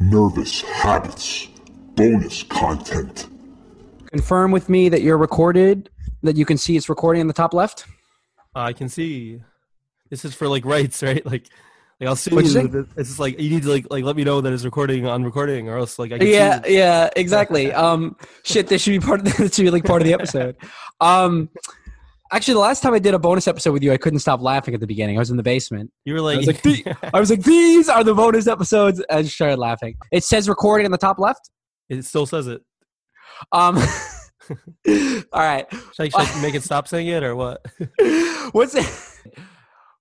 Nervous Habits bonus content. Confirm with me that you're recorded, that you can see it's recording in the top left. I can see. This is for like rights, right? Like, like I'll sue What'd you you. It's just like you need to like like let me know that it's recording on recording, or else like I can Yeah, sue yeah, exactly. Um, shit, this should be part of the, this should be like part of the episode. Um, actually, the last time I did a bonus episode with you, I couldn't stop laughing at the beginning. I was in the basement. You were I like, was like, "The- I was like, these are the bonus episodes. I just started laughing. It says recording in the top left. it still says it. Um, all right. Should I, should I make it stop saying it or what? What's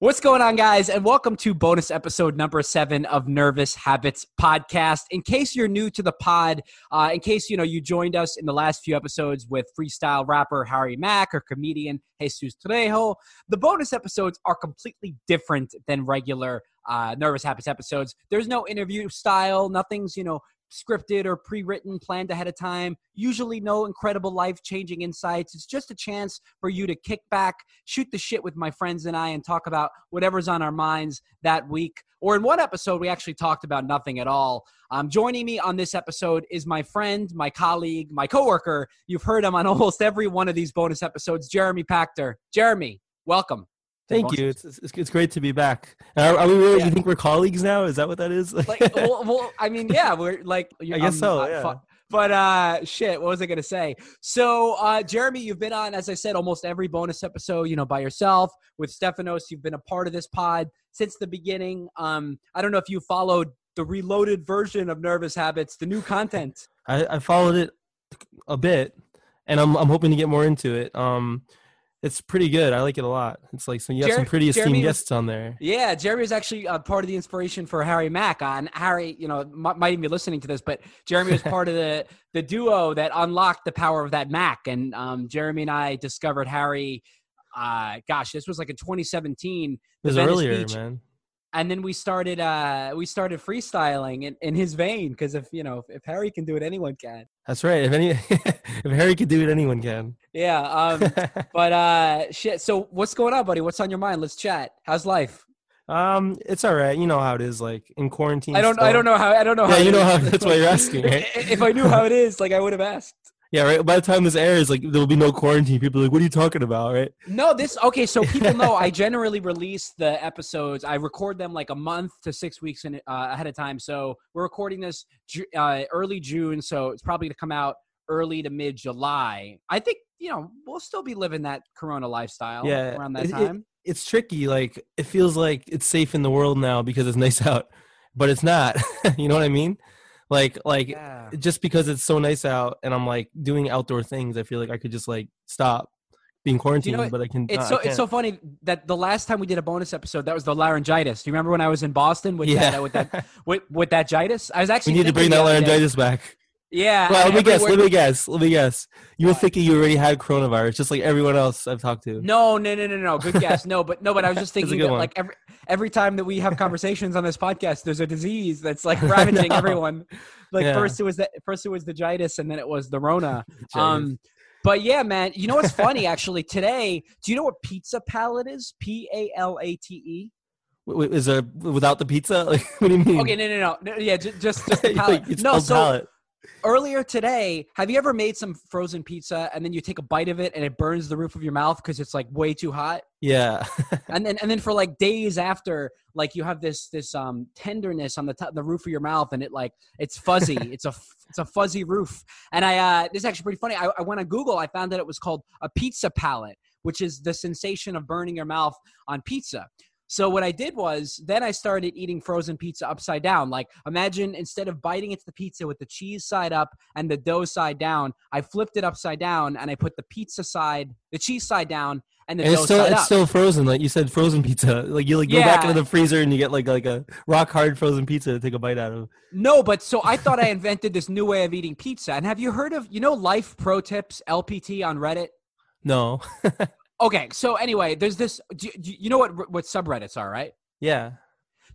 What's going on, guys? And welcome to bonus episode number seven of Nervous Habits Podcast. In case you're new to the pod, uh, in case you know you joined us in the last few episodes with freestyle rapper Harry Mack or comedian Jesus Trejo, the bonus episodes are completely different than regular uh, Nervous Habits episodes. There's no interview style, nothing's you know scripted or pre-written planned ahead of time. Usually no incredible life-changing insights. It's just a chance for you to kick back shoot the shit with my friends and i and talk about whatever's on our minds that week. Or in one episode we actually talked about nothing at all. Um, joining me on this episode is my friend my colleague my coworker. You've heard him on almost every one of these bonus episodes jeremy pachter. Jeremy welcome Thank you. It's, it's it's great to be back. Are, are we really? Yeah. You think we're colleagues now? Is that what that is? like well, well i mean yeah we're like I guess so, yeah. but uh shit what was i gonna say so uh jeremy you've been on as i said almost every bonus episode you know by yourself with stephanos you've been a part of this pod since the beginning um i don't know if you followed the reloaded version of nervous habits the new content I, I followed it a bit, and I'm I'm hoping to get more into it. Um, it's pretty good. I like it a lot. It's like some you have Jer- some pretty esteemed Jeremy was- guests on there. Yeah, Jeremy was actually uh, part of the inspiration for Harry Mack. On Harry, you know, m- might even be listening to this, but Jeremy was part of the the duo that unlocked the power of that Mac. And um, Jeremy and I discovered Harry. Uh, gosh, this was like in 2017, It was Venice earlier, Beach. man. And then we started uh, we started freestyling in, in his vein because if you know if Harry can do it, anyone can. That's right. If any, if Harry could do it, anyone can. Yeah. Um, but uh, shit. So what's going on, buddy? What's on your mind? Let's chat. How's life? um, it's all right. You know how it is. Like in quarantine. I don't. I don't know how. I don't know Yeah, how. you know how. That's why you're asking, right? if I knew how it is, like I would have asked. Yeah, right. By the time this airs, like there will be no quarantine. People are like, "What are you talking about?" Right? No, this okay. So people know I generally release the episodes. I record them like a month to six weeks in, uh, ahead of time. So we're recording this uh, early June, so it's probably going to come out early to mid July. I think you know we'll still be living that Corona lifestyle. Yeah, around that it- it- time. It's tricky. Like it feels like it's safe in the world now because it's nice out, but it's not. you know what I mean? Like, like yeah. just because it's so nice out and I'm like doing outdoor things, I feel like I could just like stop being quarantined, what? but I can. It's uh, so it's so funny that the last time we did a bonus episode, that was the laryngitis. Do you remember when I was in Boston with Yeah. that with that with, with that jitis? I was actually. we need to bring that other day- laryngitis back. Yeah. Well, let me guess. Let me guess. Let me guess. You were thinking you already had coronavirus, just like everyone else I've talked to. No, no, no, no, no. Good guess. No, but no, but I was just thinking that one. like every every time that we have conversations on this podcast, there's a disease that's like ravaging everyone. Like Yeah. first it was the first it was the jitis, and then it was the Rona. Jesus. Um, but yeah, man. You know what's funny? Actually, today, do you know what pizza palate is? P a l a t e. is there without the pizza? Like, what do you mean? Okay, no, no, no, no. Yeah, ju- just just the Like, it's no, so palate. Earlier today, have you ever made some frozen pizza and then you take a bite of it and it burns the roof of your mouth because it's like way too hot? Yeah. and then and then for like days after like you have this this um tenderness on the top the roof of your mouth and it like it's fuzzy it's a it's a fuzzy roof and i uh this is actually pretty funny I, I went on google i found that it was called a pizza palate which is the sensation of burning your mouth on pizza so what I did was then I started eating frozen pizza upside down. Like imagine instead of biting into the pizza with the cheese side up and the dough side down, I flipped it upside down and I put the pizza side, the cheese side down, and the And dough it's still it's up. still frozen. Like you said, frozen pizza. Like you like go back into the freezer and you get like like a rock hard frozen pizza to take a bite out of. No, but so I thought I invented this new way of eating pizza. And have you heard of, you know, Life Pro Tips LPT on Reddit? No. Okay, so anyway, there's this. Do, do, you know what what subreddits are, right? yeah.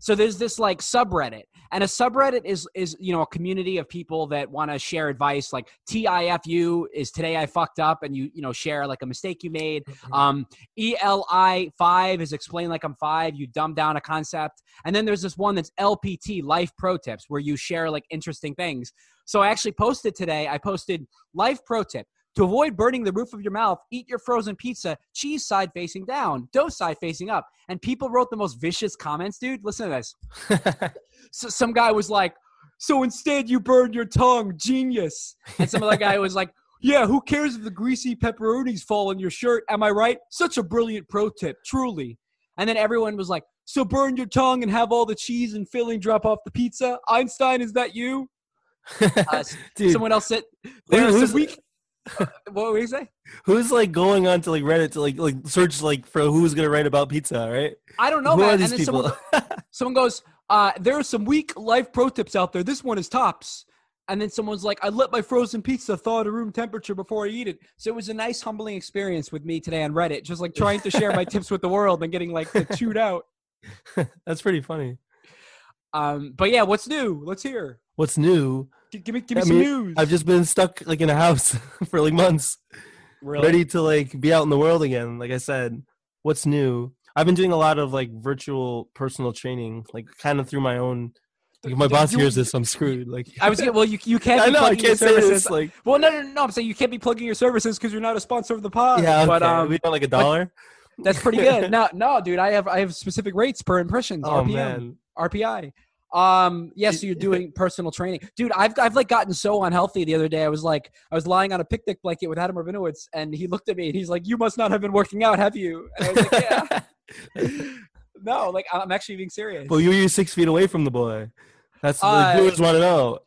So there's this like subreddit, and a subreddit is is you know a community of people that want to share advice. Like TIFU is today I fucked up, and you you know share like a mistake you made. Um, ELI five is explain like I'm five. You dumb down a concept, and then there's this one that's LPT Life Pro Tips where you share like interesting things. So I actually posted today. I posted Life Pro Tip. To avoid burning the roof of your mouth, eat your frozen pizza, cheese side facing down, dough side facing up. And people wrote the most vicious comments, dude. Listen to this. So some guy was like, "So instead, you burn your tongue, genius." And some other guy was like, "Yeah, who cares if the greasy pepperonis fall on your shirt? Am I right? Such a brilliant pro tip, truly." And then everyone was like, "So burn your tongue and have all the cheese and filling drop off the pizza." Einstein, is that you? Uh, Dude, Someone else said, "There's who's- weak." what were you say? who's like going on to like Reddit to like like search like for who's gonna write about pizza, right? I don't know, Who man. are these then people? someone, someone goes, uh, "There are some weak life pro tips out there. This one is tops." And then someone's like, "I let my frozen pizza thaw at a room temperature before I eat it." So it was a nice, humbling experience with me today on Reddit, just like trying to share my tips with the world and getting like chewed out. That's pretty funny. Um, but yeah, what's new? Let's hear. What's new? Give me, give me I some mean, news. I've just been stuck like in a house for like months, really. ready to like be out in the world again. Like I said, what's new? I've been doing a lot of like virtual personal training, like kind of through my own. Like, if my boss you- hears this, I'm screwed. Like I was well, you you can't. I Be know I can't say services. this. Like Well, no, no, no. I'm saying you can't be plugging your services because you're not a sponsor of the pod. yeah, okay. but um, we want like a dollar. That's pretty good. no, no, dude, I have I have specific rates per impressions. Oh RPM, man, RPI. Um, yes, so you're doing personal training, dude. I've I've like gotten so unhealthy. The other day, I was like, I was lying on a picnic blanket with Adam Rabinowitz, and he looked at me and he's like, "You must not have been working out, have you?" And I was like, "Yeah." no, like I'm actually being serious. well, you were six feet away from the boy. That's Uh, like, viewers want to know.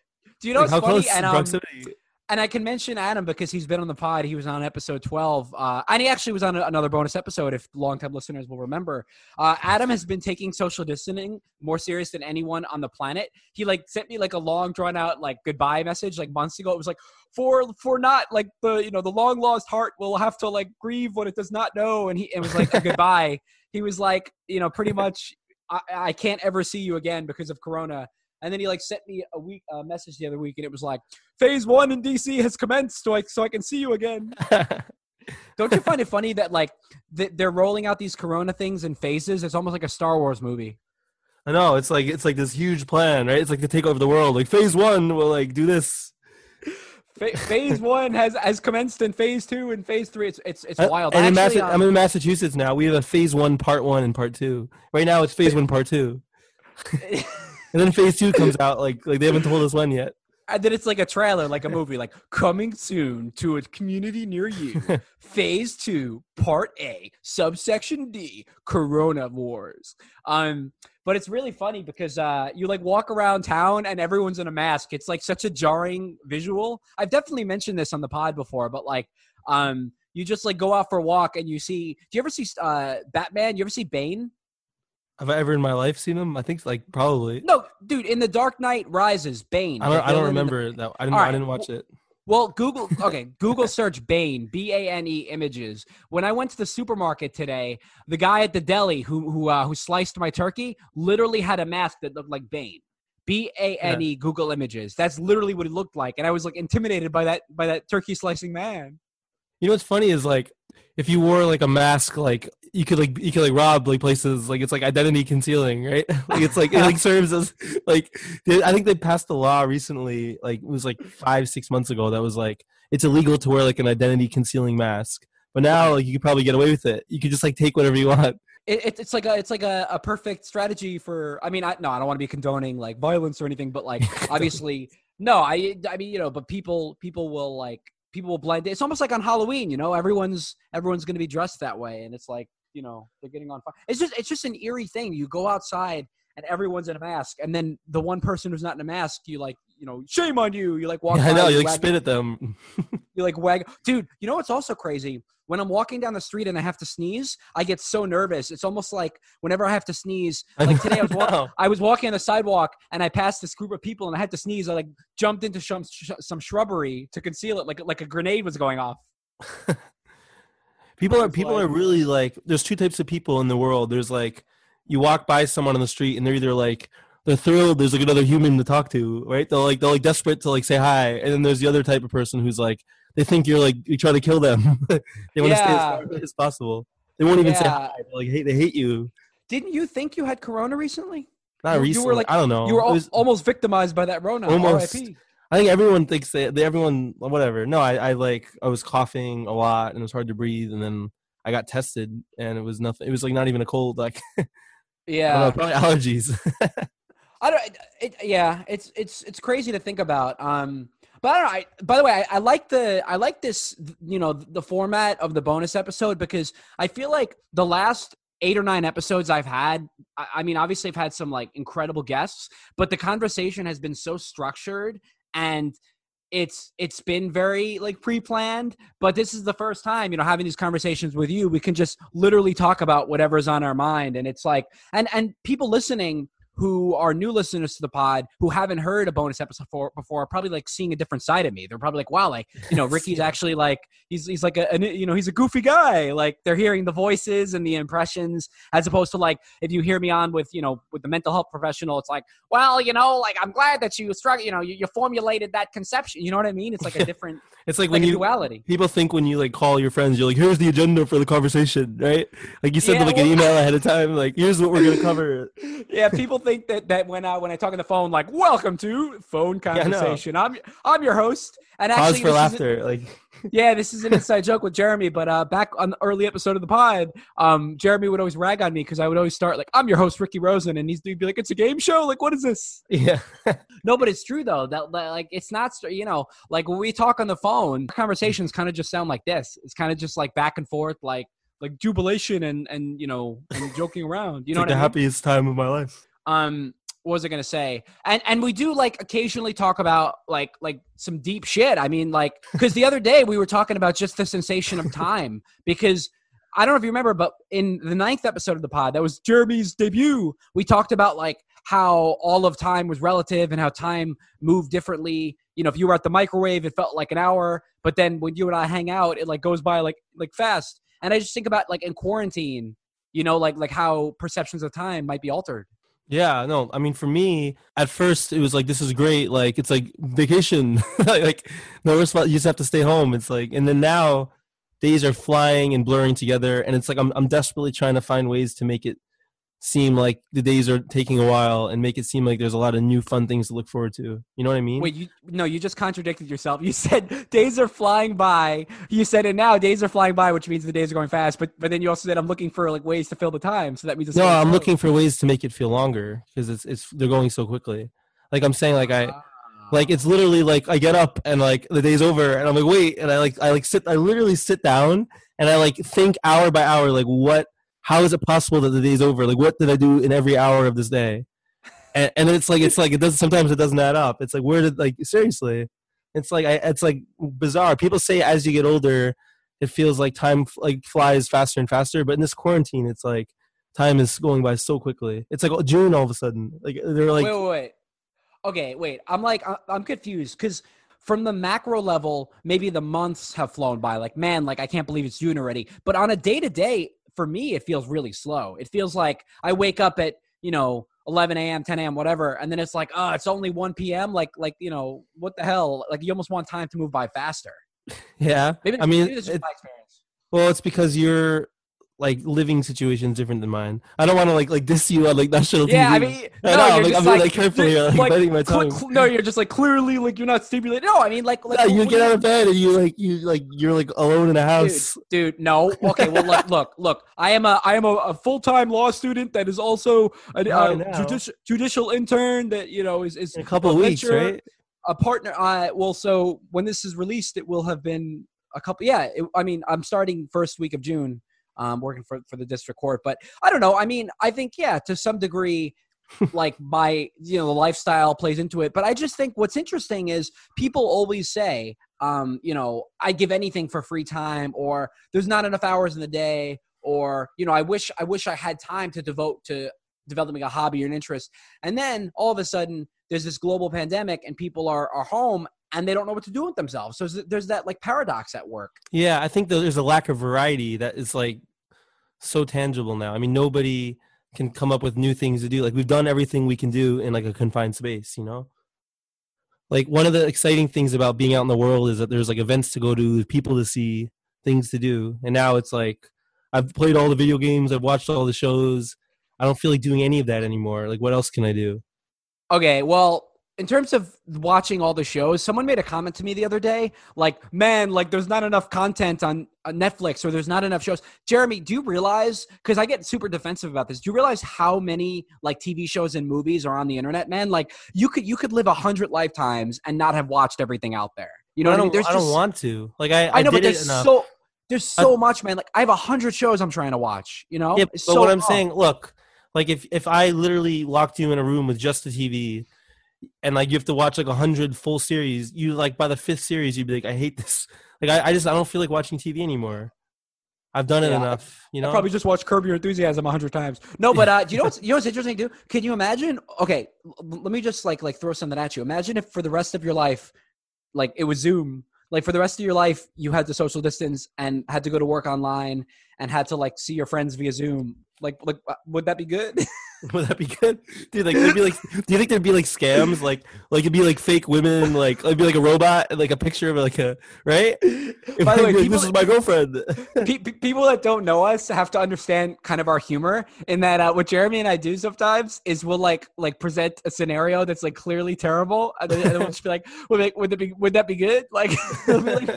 Do you know Like, what's how funny? close And um, proximity? And I can mention Adam because he's been on the pod. He was on episode 12. Uh, and he actually was on a, another bonus episode, if longtime listeners will remember. Uh, Adam has been taking social distancing more serious than anyone on the planet. He like sent me like a long drawn out like goodbye message like months ago. It was like for for not like the you know the long lost heart will have to like grieve what it does not know. And he it was like a goodbye. He was like you know pretty much I, I can't ever see you again because of Corona. And then he like sent me a week a message the other week, and it was like, "Phase one in DC has commenced, so I so I can see you again." Don't you find it funny that like th- they're rolling out these Corona things in phases? It's almost like a Star Wars movie. I know it's like it's like this huge plan, right? It's like to take over the world. Like phase one will like do this. Phase one has has commenced, in phase two and phase three. It's it's it's wild. And in Actually, Massa- um, I'm in Massachusetts now. We have a phase one, part one, and part two. Right now, it's phase one, part two, and then phase two comes out. Like like they haven't told us when yet. and then it's like a trailer, like a movie, like coming soon to a community near you. Phase two, Part A, subsection D, Corona Wars. Um, but it's really funny because uh, you like walk around town and everyone's in a mask. It's like such a jarring visual. I've definitely mentioned this on the pod before, but like, um, you just like go out for a walk and you see. Do you ever see uh, Batman? You ever see Bane? Have I ever in my life seen him? I think like probably. No, dude. In The Dark Knight Rises, Bane. I don't. I don't in the- remember that. I didn't. Right, I didn't watch it. Well, Google okay, Google search Bane, B A N E images. When I went to the supermarket today, the guy at the deli who who uh, who sliced my turkey literally had a mask that looked like Bane. B A N E Google images. That's literally what it looked like, and I was like intimidated by that by that turkey slicing man. You know what's funny is like if you wore like a mask, like you could like you could like rob like places like it's like identity concealing, right? like it's like it like serves as like they- I think they passed a law recently, like it was like five six months ago that was like it's illegal to wear like an identity concealing mask. But now like you could probably get away with it. You could just like take whatever you want. It, it, it's like a it's like a, a perfect strategy for. I mean, I no, I don't want to be condoning like violence or anything, but like obviously, no. I I mean, you know, but people people will like people will blend. It's almost like on Halloween, you know, everyone's everyone's going to be dressed that way, and it's like you know they're getting on fire. It's just it's just an eerie thing. You go outside and everyone's in a mask, and then the one person who's not in a mask, you like you know, shame on you. You like walk. Yeah, I know. You like wag- spit at them. you like wag, dude. You know what's also crazy? When I'm walking down the street and I have to sneeze, I get so nervous. It's almost like whenever I have to sneeze, like today I was walking. I was walking on the sidewalk and I passed this group of people and I had to sneeze. I like jumped into some sh- some shrubbery to conceal it, like like a grenade was going off. People are people like- are really like there's two types of people in the world there's like you walk by someone on the street and they're either like they're thrilled there's like another human to talk to, right? They're like they're like desperate to like say hi, and then there's the other type of person who's like they think you're like you try to kill them. they want to stay as far away as possible. They won't even say hi. They're like hate they hate you. Didn't you think you had corona recently? Not You- you were recently. like- I don't know. You were al- was- almost victimized by that Rona. Almost. RIP. I think everyone thinks that they, everyone whatever. No, I, I like I was coughing a lot and it was hard to breathe, and then I got tested and it was nothing. It was like not even a cold. Like Yeah. know, probably allergies. I don't. It, yeah, it's it's it's crazy to think about. Um, but I don't know. I, by the way, I, I like the I like this. You know, the format of the bonus episode because I feel like the last eight or nine episodes I've had. I mean, obviously, I've had some like incredible guests, but the conversation has been so structured and it's it's been very like pre-planned but this is the first time you know having these conversations with you we can just literally talk about whatever's on our mind and it's like and and people listening who are new listeners to the pod who haven't heard a bonus episode for, before are probably like seeing a different side of me. They're probably like wow like you know ricky's actually like he's he's like a, an you know he's a goofy guy. Like they're hearing the voices and the impressions as opposed to like if you hear me on with you know with the mental health professional it's like well you know like i'm glad that you struggle you know you, you formulated that conception. You know what i mean? It's like a different it's like like when a you duality. people think when you like call your friends, you're like, here's the agenda for the conversation, right? Like you send Yeah, them like an email ahead of time, like here's what we're gonna cover. yeah, people think that that when I when I talk on the phone, like "Welcome to phone conversation." I'm I'm your host, and actually, Pause for laughter. Like yeah, this is an inside joke with Jeremy. But uh, back on the early episode of the pod, um, Jeremy would always rag on me because I would always start like, "I'm your host, Ricky Rosen," and he'd be like, "It's a game show. Like, what is this?" yeah. No, but it's true though. That, like it's not you know like when we talk on the phone, conversations kind of just sound like this. It's kind of just like back and forth, like like jubilation and and you know and joking around. You know like what the I mean? happiest time of my life. Um what was i gonna say? And and we do like occasionally talk about like like some deep shit. I mean like because the other day we were talking about just the sensation of time. Because i don't know if you remember but in the ninth episode of the pod that was jeremy's debut we talked about like how all of time was relative and how time moved differently. You know if you were at the microwave it felt like an hour but then when you and i hang out it like goes by like like fast. And i just think about like in quarantine you know like like how perceptions of time might be altered Yeah, no, I mean for me, at first it was like this is great, like it's like vacation, like no response. You just have to stay home. It's like, and then now days are flying and blurring together, and it's like I'm I'm desperately trying to find ways to make it seem like the days are taking a while and make it seem like there's a lot of new fun things to look forward to. You know what I mean? Wait, you no, you just contradicted yourself. You said days are flying by. You said it now. Days are flying by, which means the days are going fast. But but then you also said I'm looking for like ways to fill the time. So that means no, I'm slow. looking for ways to make it feel longer because it's it's they're going so quickly. Like I'm saying, like I. Ah. like it's literally like I get up and like the day's over and I'm like wait and I like I like sit I literally sit down and I like think hour by hour like what how is it possible that the day's over like what did I do in every hour of this day and and it's like it's like it doesn't, sometimes it doesn't add up it's like where did like seriously it's like I it's like bizarre people say as you get older it feels like time like flies faster and faster but in this quarantine it's like time is going by so quickly it's like June all of a sudden like they're like wait, wait, wait. Okay, wait. I'm like I'm confused because from the macro level, maybe the months have flown by. Like man, like I can't believe it's June already. But on a day to day, for me, it feels really slow. It feels like I wake up at you know 11 a.m., 10 a.m., whatever, and then it's like oh, it's only 1 p.m. Like like you know what the hell? Like you almost want time to move by faster. yeah Maybe I mean maybe it- my experience. Well, it's because your like living situation is different than mine. I don't want to like like diss you on like national Yeah, TV. I mean, I no, you're I'm like, just I'm like, like carefully you're, like, biting my tongue. cl- no, you're just like clearly like you're not stimulated. No, I mean like, like yeah, you get out of bed and you like you like you're like alone in a house. dude no okay well look look look i am a i am a, a full-time law student that is also a, a judicial, judicial intern that you know is, is In a couple of weeks, lecturer, right? a partner I well so when this is released it will have been a couple yeah it, i mean i'm starting first week of june um working for for the district court but i don't know i mean i think yeah to some degree like my you know the lifestyle plays into it but i just think what's interesting is people always say um you know i give anything for free time or there's not enough hours in the day or you know i wish i wish i had time to devote to developing a hobby or an interest and then all of a sudden there's this global pandemic and people are are home and they don't know what to do with themselves so there's, there's that like paradox at work. Yeah, I think there's a lack of variety that is like so tangible now. I mean, nobody can come up with new things to do. Like we've done everything we can do in like a confined space, you know? Like one of the exciting things about being out in the world is that there's like events to go to, people to see, things to do. And now it's like I've played all the video games, I've watched all the shows. I don't feel like doing any of that anymore. Like what else can I do? Okay, well, in terms of watching all the shows, someone made a comment to me the other day, like, "Man, like there's not enough content on, on Netflix, or there's not enough shows." Jeremy, do you realize? Because I get super defensive about this. Do you realize how many like TV shows and movies are on the internet, man? Like you could you could live a hundred lifetimes and not have watched everything out there. You know I what I don't, mean? There's I don't want to. Like I, I know, but there's so there's so much, man. Like I have a hundred shows I'm trying to watch. You know? Yeah, but so what I'm tough. saying, look, like if if I literally locked you in a room with just the TV, and like you have to watch like a hundred full series, you like by the fifth series you'd be like, I hate this. Like I, I just I don't feel like watching TV anymore. I've done it Yeah, enough, you know. I probably just watched Curb Your Enthusiasm a hundred times. No, but uh, do you know what's you know what's interesting, dude? Can you imagine? Okay, let me just like like throw something at you. Imagine if for the rest of your life, like it was Zoom. Like for the rest of your life, you had to social distance and had to go to work online and had to like see your friends via Zoom. Like, like, uh, would that be good? Would that be good, dude? Like, there'd be like, do you think there'd be like scams? Like, like it'd be like fake women, like it'd be like a robot, and, like a picture of like a right. If By the way, like, people- this is my girlfriend. Pe- pe- people that don't know us have to understand kind of our humor in that uh, what Jeremy and I do sometimes is we'll like like present a scenario that's like clearly terrible and then, we'll just be like would, it, would that be would that be good like it'll be like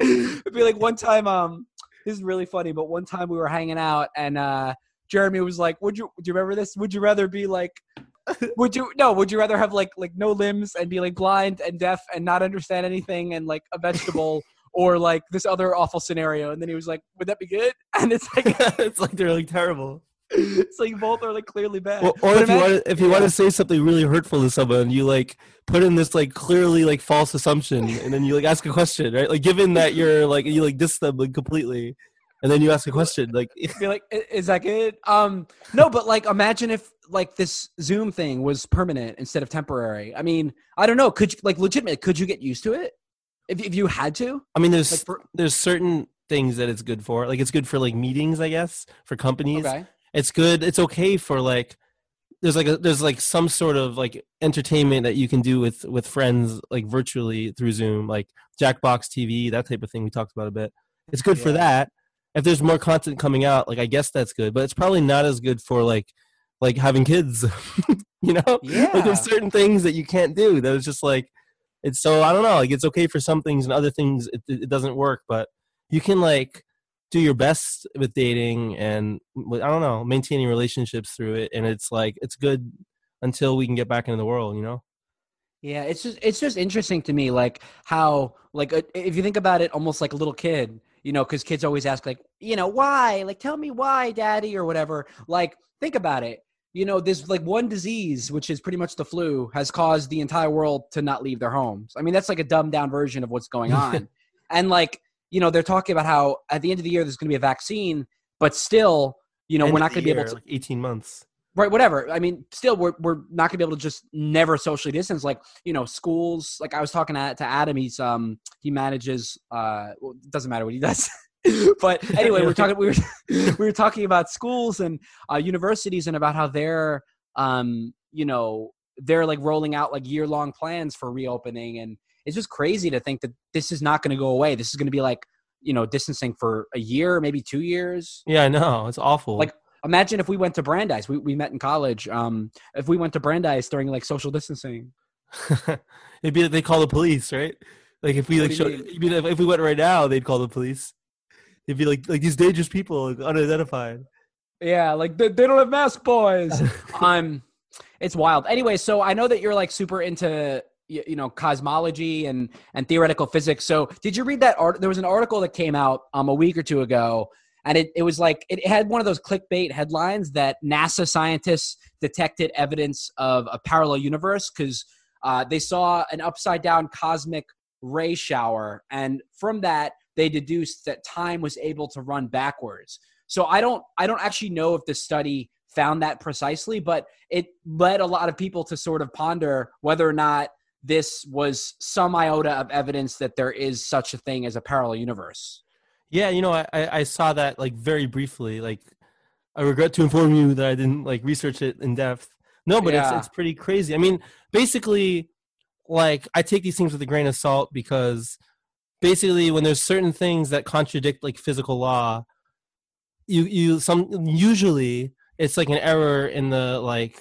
it'd be like one time um this is really funny but one time we were hanging out and uh Jeremy was like would you do you remember this? Would you rather be like would you no would you rather have like like no limbs and be like blind and deaf and not understand anything and like a vegetable or like this other awful scenario? And then he was like would that be good? And it's like it's like they're like terrible. it's like both are like clearly bad. Or, or But if you want to, if you want to say something really hurtful to someone, you like put in this like clearly like false assumption, and then you like ask a question, right? Like given that you're like you like diss them like completely, and then you ask a question, like be like is that good um no but like imagine if like this zoom thing was permanent instead of temporary i mean i don't know could you like legitimate could you get used to it if, if you had to I mean, there's like for, there's certain things that it's good for. Like it's good for like meetings, I guess, for companies. okay It's good. It's okay for like there's like a there's like some sort of like entertainment that you can do with with friends like virtually through Zoom, like Jackbox TV, that type of thing we talked about a bit. It's good for that. If there's more content coming out, like I guess that's good, but it's probably not as good for like like having kids. you know? Yeah. Like there's certain things that you can't do. That was just like it's so I don't know. Like it's okay for some things and other things it, it doesn't work. But you can like do your best with dating and I don't know maintaining relationships through it. And it's like it's good until we can get back into the world. You know. Yeah, it's just it's just interesting to me, like how like uh, if you think about it, almost like a little kid, you know, because kids always ask like, you know, why? Like, tell me why, daddy, or whatever. Like, think about it. You know, this like one disease, which is pretty much the flu, has caused the entire world to not leave their homes. I mean, that's like a dumbed down version of what's going on. and like, you know, they're talking about how at the end of the year there's going to be a vaccine, but still, you know, End we're not going to be able to like eighteen months. Right whatever. I mean still we're, we're not gonna be able to just never socially distance like you know schools like i was talking to, to adam he's um he manages uh well, it doesn't matter what he does. But anyway we we're talking we were we were talking about schools and uh universities and about how they're um you know they're like rolling out like year long plans for reopening. And it's just crazy to think that this is not going to go away. This is going to be like you know distancing for a year maybe two years. Yeah, I know. It's awful. Like, imagine if we went to Brandeis. We, we met in college. Um, if we went to Brandeis during like social distancing. it'd be that they call the police, right? Like if we like show, you it'd if we went right now, they'd call the police. They'd be like like these dangerous people, like, unidentified. Yeah, like they, they don't have mask boys. um, it's wild. Anyway, so I know that you're like super into y- you know cosmology and and theoretical physics. So did you read that art? There was an article that came out um a week or two ago. And it, it was like it had one of those clickbait headlines that NASA scientists detected evidence of a parallel universe because uh, they saw an upside down cosmic ray shower. And from that, they deduced that time was able to run backwards. So I don't I don't actually know if the study found that precisely, but it led a lot of people to sort of ponder whether or not this was some iota of evidence that there is such a thing as a parallel universe. Yeah, you know, I, I saw that like very briefly. Like I regret to inform you that I didn't like research it in depth. No, but Yeah. it's it's pretty crazy. I mean, basically, like I take these things with a grain of salt because basically, when there's certain things that contradict like physical law, you you some usually it's like an error in the like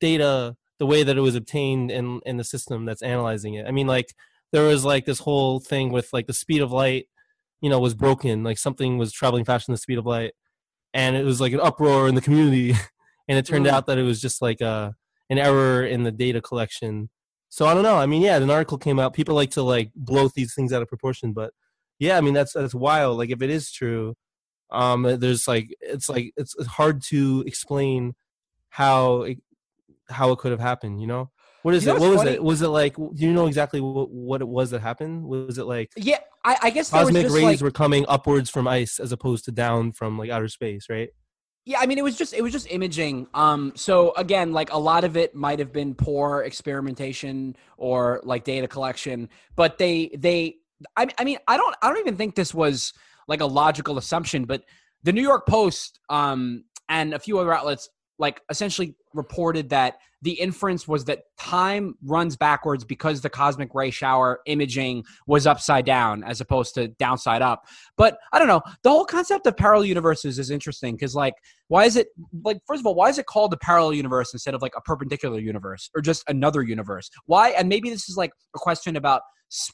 data, the way that it was obtained in in the system that's analyzing it. I mean, like there was like this whole thing with like the speed of light, you know, was broken. Like something was traveling faster than the speed of light, and it was like an uproar in the community. and it turned Mm. out that it was just like a an error in the data collection. So I don't know. I mean, yeah, an article came out. People like to like blow these things out of proportion, but yeah, I mean that's that's wild. Like if it is true, um, there's like it's like it's it's hard to explain how it, how it could have happened. You know, what is You it? What was funny? it? Was it like? Do you know exactly what, what it was that happened? Was it like Yeah, I, I guess there was cosmic just rays like were coming upwards from ice as opposed to down from like outer space, right? Yeah, I mean, it was just it was just imaging. Um, so again, like a lot of it might have been poor experimentation or like data collection, but they they I, I mean, I don't I don't even think this was like a logical assumption, but the New York Post um and a few other outlets like essentially reported that the inference was that time runs backwards because the cosmic ray shower imaging was upside down as opposed to downside up. But I don't know. The whole concept of parallel universes is interesting because, like, why is it like first of all, why is it called a parallel universe instead of like a perpendicular universe or just another universe? Why? And maybe this is like a question about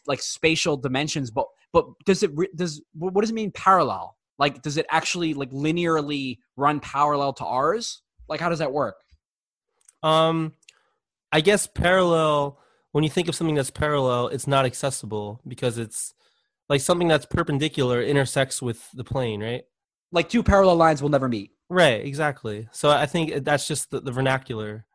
like spatial dimensions, but but does it does what does it mean parallel? Like, does it actually like linearly run parallel to ours? Like, how does that work? Um, I guess parallel. When you think of something that's parallel, it's not accessible because it's like something that's perpendicular intersects with the plane, right? Like, two parallel lines will never meet. Right, exactly. So I think that's just the, the vernacular.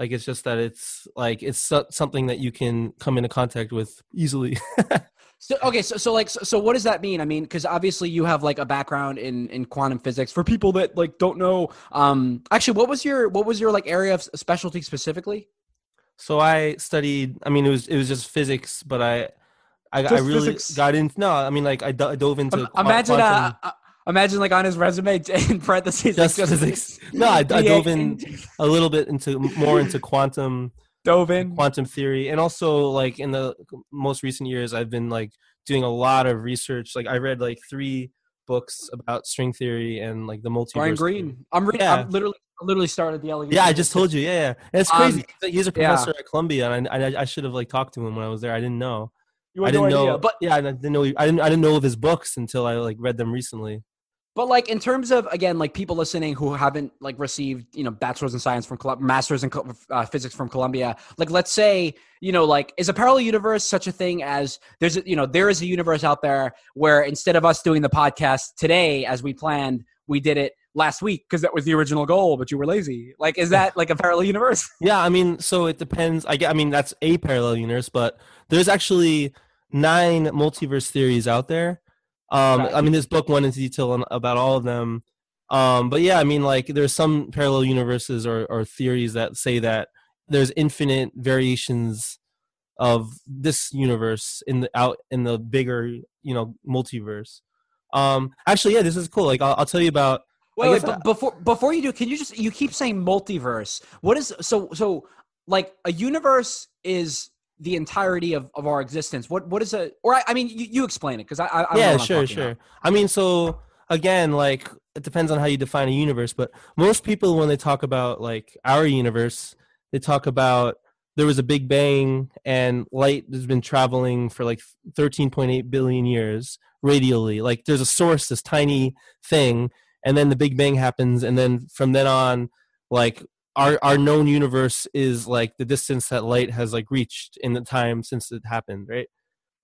Like it's just that it's like it's so- something that you can come into contact with easily. So okay, so so like so, so what does that mean? I mean, because obviously you have like a background in in quantum physics. For people that like don't know, um, actually, what was your what was your like area of specialty specifically? so I studied. I mean, it was it was just physics, but I I, I really physics. got into. No, I mean like I, do- I dove into. Um, imagine quantum- uh, imagine like on his resume in parentheses like, Just physics. No, I- I dove in- a little bit into more into quantum dove in. quantum theory and also like in the most recent years i've been like doing a lot of research like i read like three books about string theory and like the multiverse Brian theory. I'm reading. Yeah. I'm literally literally started the elegant. yeah i just told you yeah yeah and it's Um, crazy he's a yeah. professor at columbia and I, I, I should have like talked to him when i was there i didn't know You i had no didn't know idea, but yeah i didn't know i didn't i didn't know of his books until i like read them recently But like in terms of again, like people listening who haven't like received you know bachelor's in science from Col- masters in uh, physics from Columbia, like let's say you know like is a parallel universe such a thing as there's you know there is a universe out there where instead of us doing the podcast today as we planned, we did it last week because that was the original goal, but you were lazy. Like is that like a parallel universe? Yeah, I mean, so it depends. I get. I mean, that's a parallel universe, but there's actually nine multiverse theories out there. Um, Right. I mean, this book went into detail on, about all of them. Um, but yeah, I mean, like there's some parallel universes or, or theories that say that there's infinite variations of this universe in the out in the bigger, you know, multiverse. Um, actually, yeah, this is cool. Like, I'll, I'll tell you about. Wait, wait, but before before you do, can you just you keep saying multiverse? What is so so like a universe is the entirety of, of our existence. What what is a or I, I mean you, you explain it because I, I I don't know yeah sure sure about. i mean so again like it depends on how you define a universe but most people when they talk about like our universe they talk about there was a big bang and light has been traveling for like 13.8 billion years radially like there's a source this tiny thing and then the big bang happens and then from then on like our our known universe is like the distance that light has like reached in the time since it happened right?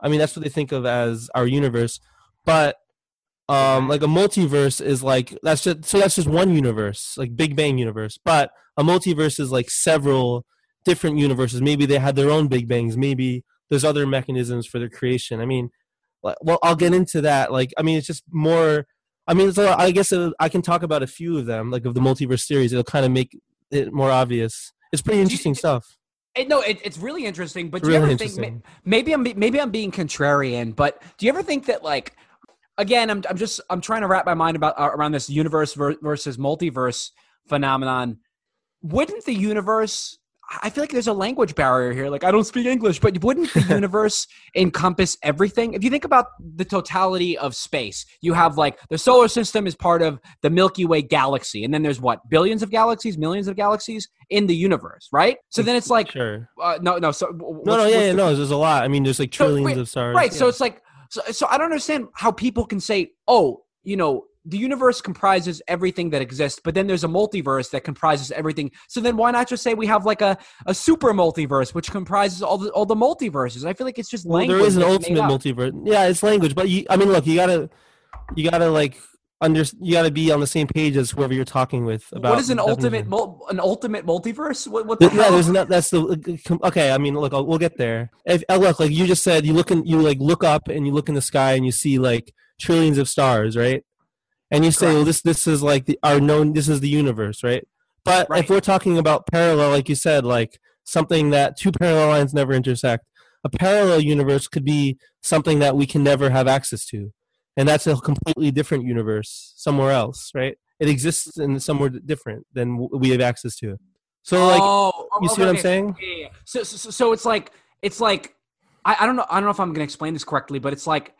I mean that's what they think of as our universe but um like a multiverse is like that's just so that's just one universe like big bang universe but a multiverse is like several different universes. Maybe they had their own big bangs. Maybe there's other mechanisms for their creation. I mean well i'll get into that like i mean it's just more i mean so i guess it, i can talk about a few of them like of the multiverse series. It'll kind of make it more obvious it's pretty interesting stuff It, no, it, it's really interesting. But do you ever think maybe I'm maybe I'm being contrarian? But do you ever think that like again, I'm I'm just I'm trying to wrap my mind about uh, around this universe versus multiverse phenomenon. Wouldn't the universe? I feel like there's a language barrier here. Like I don't speak English, but wouldn't the universe encompass everything? If you think about the totality of space, you have like the solar system is part of the Milky Way galaxy, and then there's what billions of galaxies, millions of galaxies in the universe, right? So then it's like sure. uh, no, no. So No, no, yeah, yeah, no. There's a lot. I mean, there's like So, trillions wait, of stars. Right. So it's like, so, so I don't understand how people can say, oh, you know, the universe comprises everything that exists, but then there's a multiverse that comprises everything. So then why not just say we have like a, a super multiverse, which comprises all the all the multiverses? I feel like it's just Well, language. there is an ultimate multiverse. Yeah, it's language, but you, I mean, look, you gotta, you gotta like under, you gotta be on the same page as whoever you're talking with about. What is an ultimate mul- an ultimate multiverse? What, what the Th- Yeah, hell? there's not. That's the okay. I mean, look, I'll, we'll get there. If uh, look, like you just said, you look in, you like look up and you look in the sky and you see like trillions of stars, right? And you say, Correct. well, this this is like the our known. This is the universe, right? But Right. if we're talking about parallel, like you said, like something that two parallel lines never intersect, a parallel universe could be something that we can never have access to, and that's a completely different universe somewhere else, right? It exists in somewhere different than we have access to. So, like, oh, oh you okay, see what I'm saying? Yeah, yeah. So, so, so it's like it's like I, I don't know. I don't know if I'm going to explain this correctly, but it's like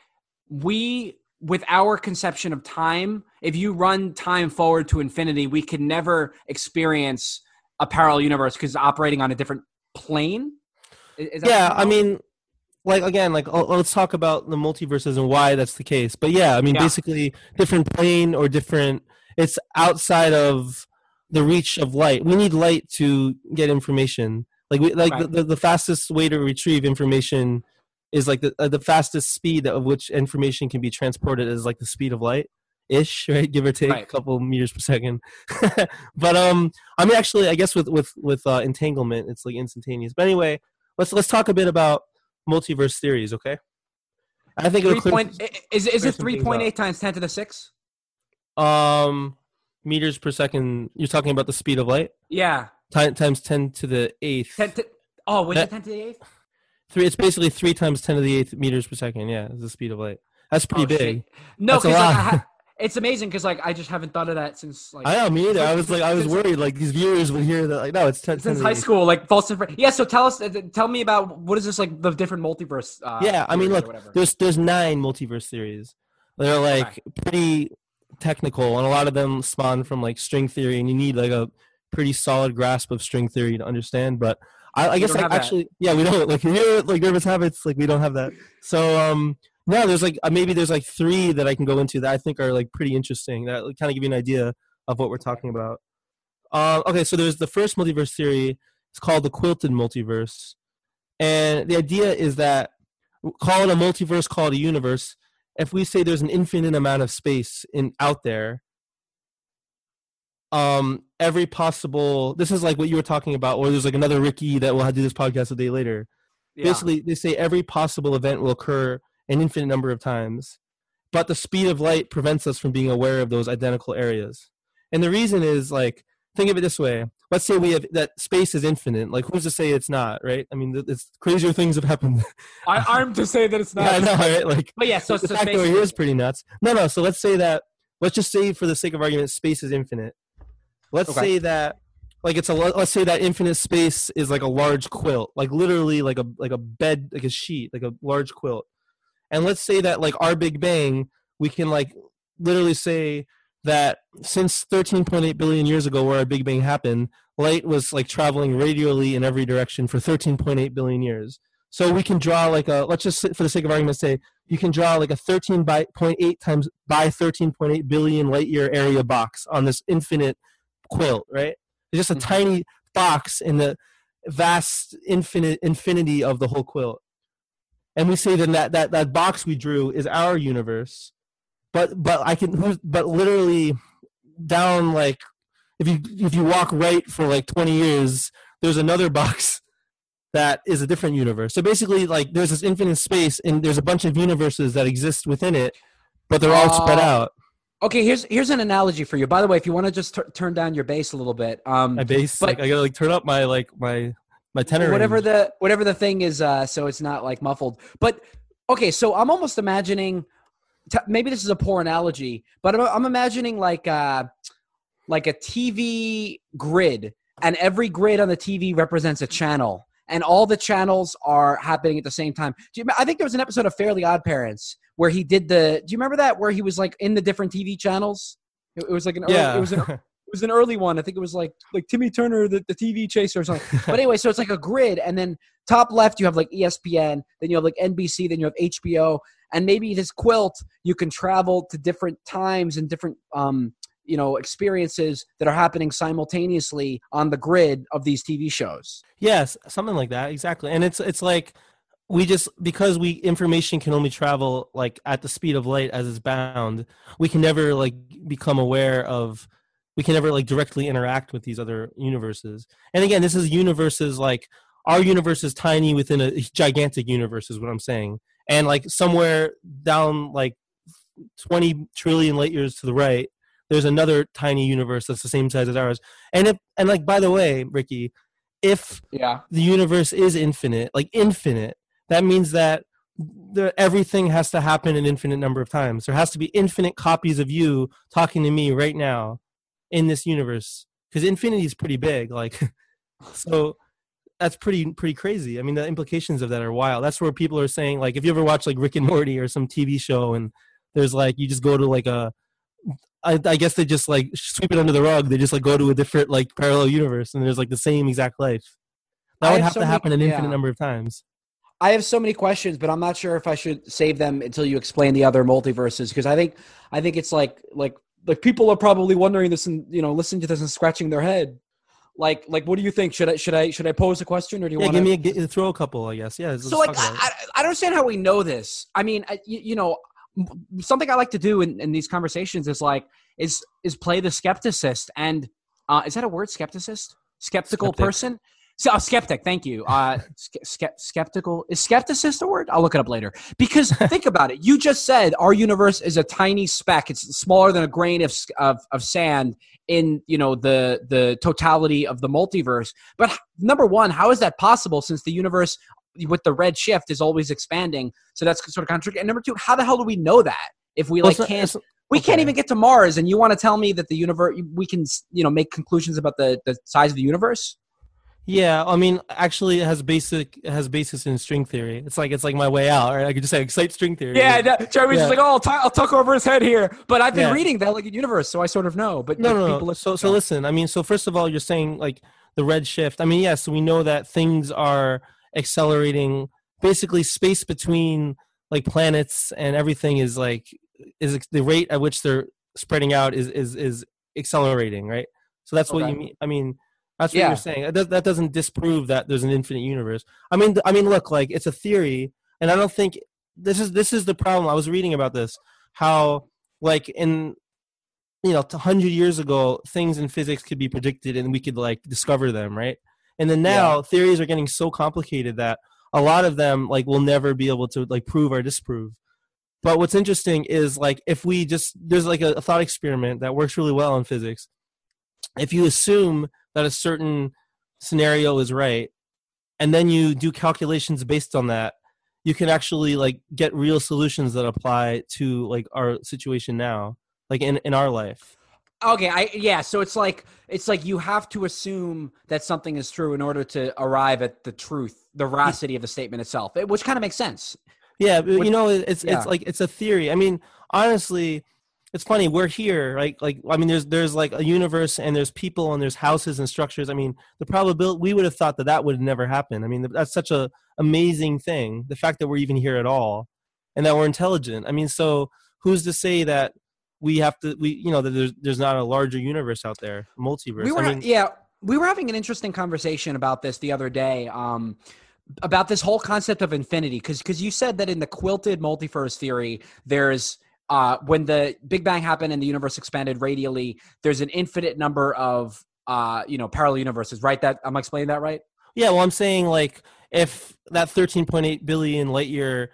we, with our conception of time, if you run time forward to infinity, we can never experience a parallel universe because it's operating on a different plane. Is- is that yeah i mean like again like uh, let's talk about the multiverses and why that's the case but yeah i mean Yeah. basically different plane or different it's outside of the reach of light we need light to get information like we like Right. the, the fastest way to retrieve information is like the uh, the fastest speed of which information can be transported is like the speed of light ish right? Give or take a couple meters per second. But um i mean actually i guess with with with uh, entanglement it's like instantaneous. But anyway let's let's talk a bit about multiverse theories okay? I think it'll clear, point is is it some three things point up. eight times ten to the six? um meters per second. You're talking about the speed of light? Yeah, Ti- times 10 to the eighth. Ten to, oh, was That- it ten to the eighth? Three it's basically three times 10 to the eighth meters per second yeah is the speed of light that's pretty Oh, big shit. No, because like, ha- it's amazing because like I just haven't thought of that since like i know me either i was like i was worried like these viewers would hear that like no it's 10, 10 since to the high eighth. school, like false information. Yeah, so tell us, tell me about what is this like the different multiverse? Uh, yeah i mean look there's there's nine multiverse theories they're like pretty technical and a lot of them spawn from like string theory and you need like a pretty solid grasp of string theory to understand but i, I guess like have that. actually yeah we don't like here like nervous habits like we don't have that so um no there's like uh, maybe there's like three that i can go into that i think are like pretty interesting that kind of give you an idea of what we're talking about um okay so there's the first multiverse theory it's called the quilted multiverse and the idea is that call it a multiverse, call it a universe. If we say there's an infinite amount of space in out there, um, every possible this is like what you were talking about, or there's like another Ricky that will do this podcast a day later. yeah. Basically, they say every possible event will occur an infinite number of times, but the speed of light prevents us from being aware of those identical areas. And the reason is like think of it this way. Let's say we have that space is infinite. Like who's to say it's not, right? I mean, it's crazier things have happened. I, I'm to say that it's not. yeah, I know, right? Like But yeah, so, the so fact over basically, here is pretty nuts. No, no. So let's say that. Let's just say, for the sake of argument, space is infinite. Let's Okay. say that, like it's a. Let's say that infinite space is like a large quilt, like literally like a like a bed, like a sheet, like a large quilt. And let's say that like our Big Bang, we can like literally say that since 13.8 billion years ago, where our Big Bang happened, light was like traveling radially in every direction for 13.8 billion years. So we can draw like a. Let's just for the sake of argument say you can draw like a 13 by 0.8 times by 13.8 billion light year area box on this infinite quilt, right? It's just a Mhm. tiny box in the vast infinite infinity of the whole quilt. And we say then that that that box we drew is our universe. But but I can but literally down like if you if you walk right for like 20 years, there's another box that is a different universe. So basically, like there's this infinite space, and there's a bunch of universes that exist within it, but they're all spread Oh. out. Okay, here's here's an analogy for you. By the way, if you want to just tur turn down your bass a little bit, um, My bass, But- like I gotta like turn up my like my my tenor. whatever range. the whatever the thing is, uh, so it's not like muffled. But okay, so I'm almost imagining t- maybe this is a poor analogy, but I'm, I'm imagining like uh, like a TV grid, and every grid on the TV represents a channel, and all the channels are happening at the same time. Do you, I think there was an episode of Fairly Odd Parents where he did the. Do you remember that where he was like in the different TV channels? It, it was like an early, Yeah. it was an it was an early one. I think it was like like Timmy Turner, the, the TV chaser or something. But anyway, so it's like a grid, and then top left you have like ESPN, then you have like NBC, then you have HBO, and maybe this quilt you can travel to different times and different um you know experiences that are happening simultaneously on the grid of these TV shows. Yes, something like that, exactly. And it's it's like we just because we information can only travel like at the speed of light as it's bound, we can never like become aware of we can never like directly interact with these other universes. And again, this is universes like our universe is tiny within a gigantic universe is what I'm saying. And like somewhere down like 20 trillion light years to the right, there's another tiny universe that's the same size as ours. And if and like by the way, Ricky, if Yeah. the universe is infinite, like infinite, that means that the, everything has to happen an infinite number of times. There has to be infinite copies of you talking to me right now in this universe because infinity is pretty big. Like, so that's pretty pretty crazy. I mean, the implications of that are wild. That's where people are saying, like, if you ever watch like Rick and Morty or some TV show, and there's like you just go to like a I, I guess they just like sweep it under the rug. They just like go to a different like parallel universe, and there's like the same exact life. That I would have have so to many- happen an infinite yeah. number of times. I have so many questions, but I'm not sure if I should save them until you explain the other multiverses because I think I think it's like like like people are probably wondering this and you know listening to this and scratching their head. Like like what do you think? Should I should I should I pose a question or do you Yeah, want to give me a throw a couple. I guess. Yeah. so like talk about it. I, I I don't understand how we know this. I mean, I, you, you know, something I like to do in, in these conversations is like is is play the skepticist and uh, is that a word skepticist skeptical Skeptic. person. So, uh, skeptic, thank you. Uh, ske- ske- skeptical is skepticist a word? I'll look it up later. Because think about it. You just said our universe is a tiny speck. It's smaller than a grain of, of of sand in you know the the totality of the multiverse. But number one, how is that possible? Since the universe with the red shift is always expanding. So that's sort of contradictory. And number two, how the hell do we know that if we like can't it's- we can't even get to Mars and you want to tell me that the universe we can you know make conclusions about the the size of the universe? Yeah, I mean, actually, it has basic it has basis in string theory. It's like it's like my way out, right? I could just say excite string theory. Yeah, no, Jeremy's Yeah. just like, oh, I'll, t- I'll tuck over his head here. But I've been Yeah. reading that like universe, so I sort of know. But no, like, no, people no. So, so listen. I mean, so first of all, you're saying like the red shift. I mean, yes, we know that things are accelerating. Basically, space between like planets and everything is like is the rate at which they're spreading out is is is accelerating, right? So that's what you mean. I mean, that's what Yeah. you're saying. That, does- that doesn't disprove that there's an infinite universe. I mean, I mean, look, like it's a theory, and I don't think this is this is the problem. I was reading about this, how like in you know, hundred years ago, things in physics could be predicted, and we could like discover them, right? And then now theories are getting so complicated that a lot of them like will never be able to like prove or disprove. But what's interesting is like if we just there's like a, a thought experiment that works really well in physics. If you assume that a certain scenario is right, and then you do calculations based on that, you can actually like get real solutions that apply to like our situation now, like in in our life. Okay, I yeah, so it's like it's like you have to assume that something is true in order to arrive at the truth, the veracity of the statement itself, which kind of makes sense. Yeah, but, What- you know, it's yeah. it's like it's a theory. I mean, honestly, it's funny. We're here, right? Like, I mean, there's there's like a universe, and there's people, and there's houses and structures. I mean, the probability we would have thought that that would never happen. I mean, that's such a amazing thing. The fact that we're even here at all, and that we're intelligent. I mean, so who's to say that we have to? We you know that there's there's not a larger universe out there, multiverse. We were I mean, yeah, we were having an interesting conversation about this the other day. Um, about this whole concept of infinity, because because you said that in the quilted multiverse theory, there's uh, when the Big Bang happened and the universe expanded radially, there's an infinite number of uh, you know parallel universes. Right? That I'm explaining that right? Yeah, well, I'm saying like if that 13.8 billion light year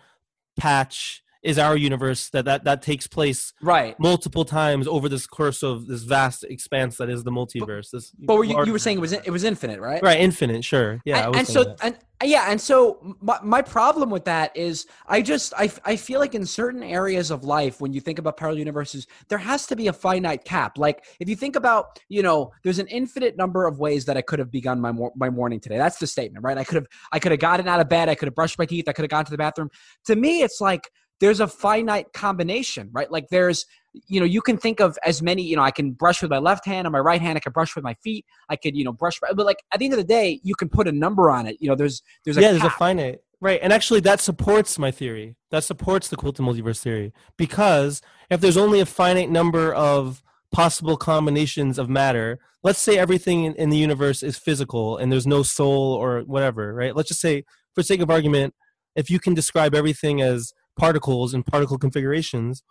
patch is our universe that that, that takes place right. multiple times over this course of this vast expanse that is the multiverse. This But were you, you were saying it was in- it was infinite, right? right, infinite, sure, yeah. I and, was and so that. and yeah and so my, my problem with that is i just I, I feel like in certain areas of life when you think about parallel universes there has to be a finite cap. Like if you think about you know there's an infinite number of ways that i could have begun my, my morning today. That's the statement right? I could have i could have gotten out of bed i could have brushed my teeth i could have gone to the bathroom. To me it's like there's a finite combination right? Like there's you know you can think of as many you know i can brush with my left hand and my right hand i can brush with my feet i could you know brush but like at the end of the day you can put a number on it. You know there's there's a yeah, there's a finite right, and actually that supports my theory. That supports the quantum multiverse theory. Because if there's only a finite number of possible combinations of matter, let's say everything in, in the universe is physical and there's no soul or whatever, right? Let's just say, for sake of argument, if you can describe everything as particles and particle configurations,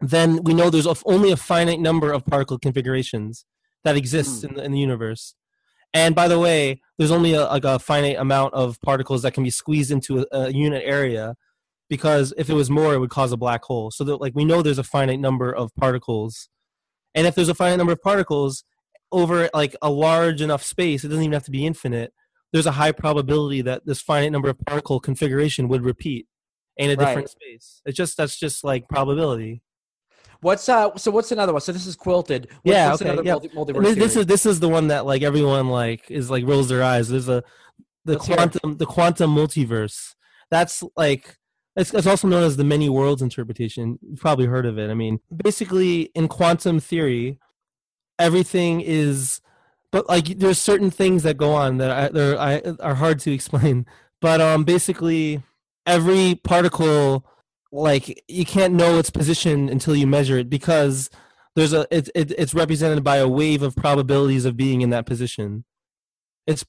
then we know there's only a finite number of particle configurations that exist hmm. in the, in the universe. And by the way, there's only a, like a finite amount of particles that can be squeezed into a, a unit area, because if it was more, it would cause a black hole. So that like we know there's a finite number of particles, and if there's a finite number of particles over like a large enough space, it doesn't even have to be infinite. There's a high probability that this finite number of particle configuration would repeat in a Right. different space. It's just that's just like probability. what's uh so what's another one so this is quilted What's- Yeah, what's okay, another yeah. multi- this, this is this is the one that like everyone like is like rolls their eyes. There's a the Let's quantum the quantum multiverse. That's like it's, it's also known as the many worlds interpretation. You've probably heard of it. I mean, basically in quantum theory, everything is, but like there's certain things that go on that I, I, are hard to explain. But um, basically, every particle like you can't know its position until you measure it because there's a it, it, it's represented by a wave of probabilities of being in that position it's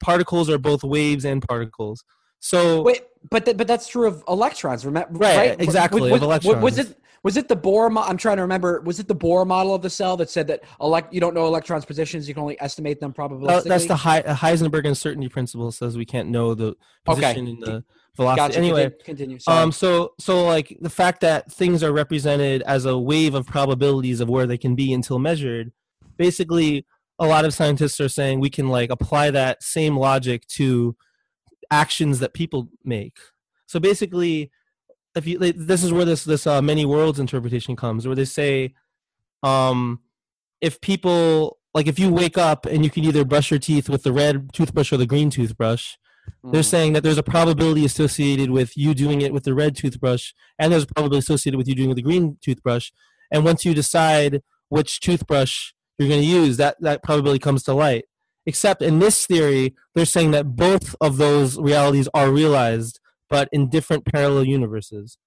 particles are both waves and particles so Wait, but th- but that's true of electrons. Remember, Right, exactly, Was, was- was it was it the Bohr? Mo- I'm trying to remember. Was it the Bohr model of the cell that said that elect you don't know electrons' positions, you can only estimate them probabilistically? uh, that's the Hei- Heisenberg uncertainty principle says we can't know the Okay. position in the velocity Gotcha. anyway continue. Sorry. Um, so so like the fact that things are represented as a wave of probabilities of where they can be until measured, basically a lot of scientists are saying we can like apply that same logic to actions that people make. So basically, if you like, this is where this this uh, many worlds interpretation comes, where they say, um, if people like if you wake up and you can either brush your teeth with the red toothbrush or the green toothbrush, they're Mm. saying that there's a probability associated with you doing it with the red toothbrush, and there's a probability associated with you doing it with the green toothbrush. And once you decide which toothbrush you're going to use, that that probability comes to light. Except in this theory, they're saying that both of those realities are realized, but in different parallel universes.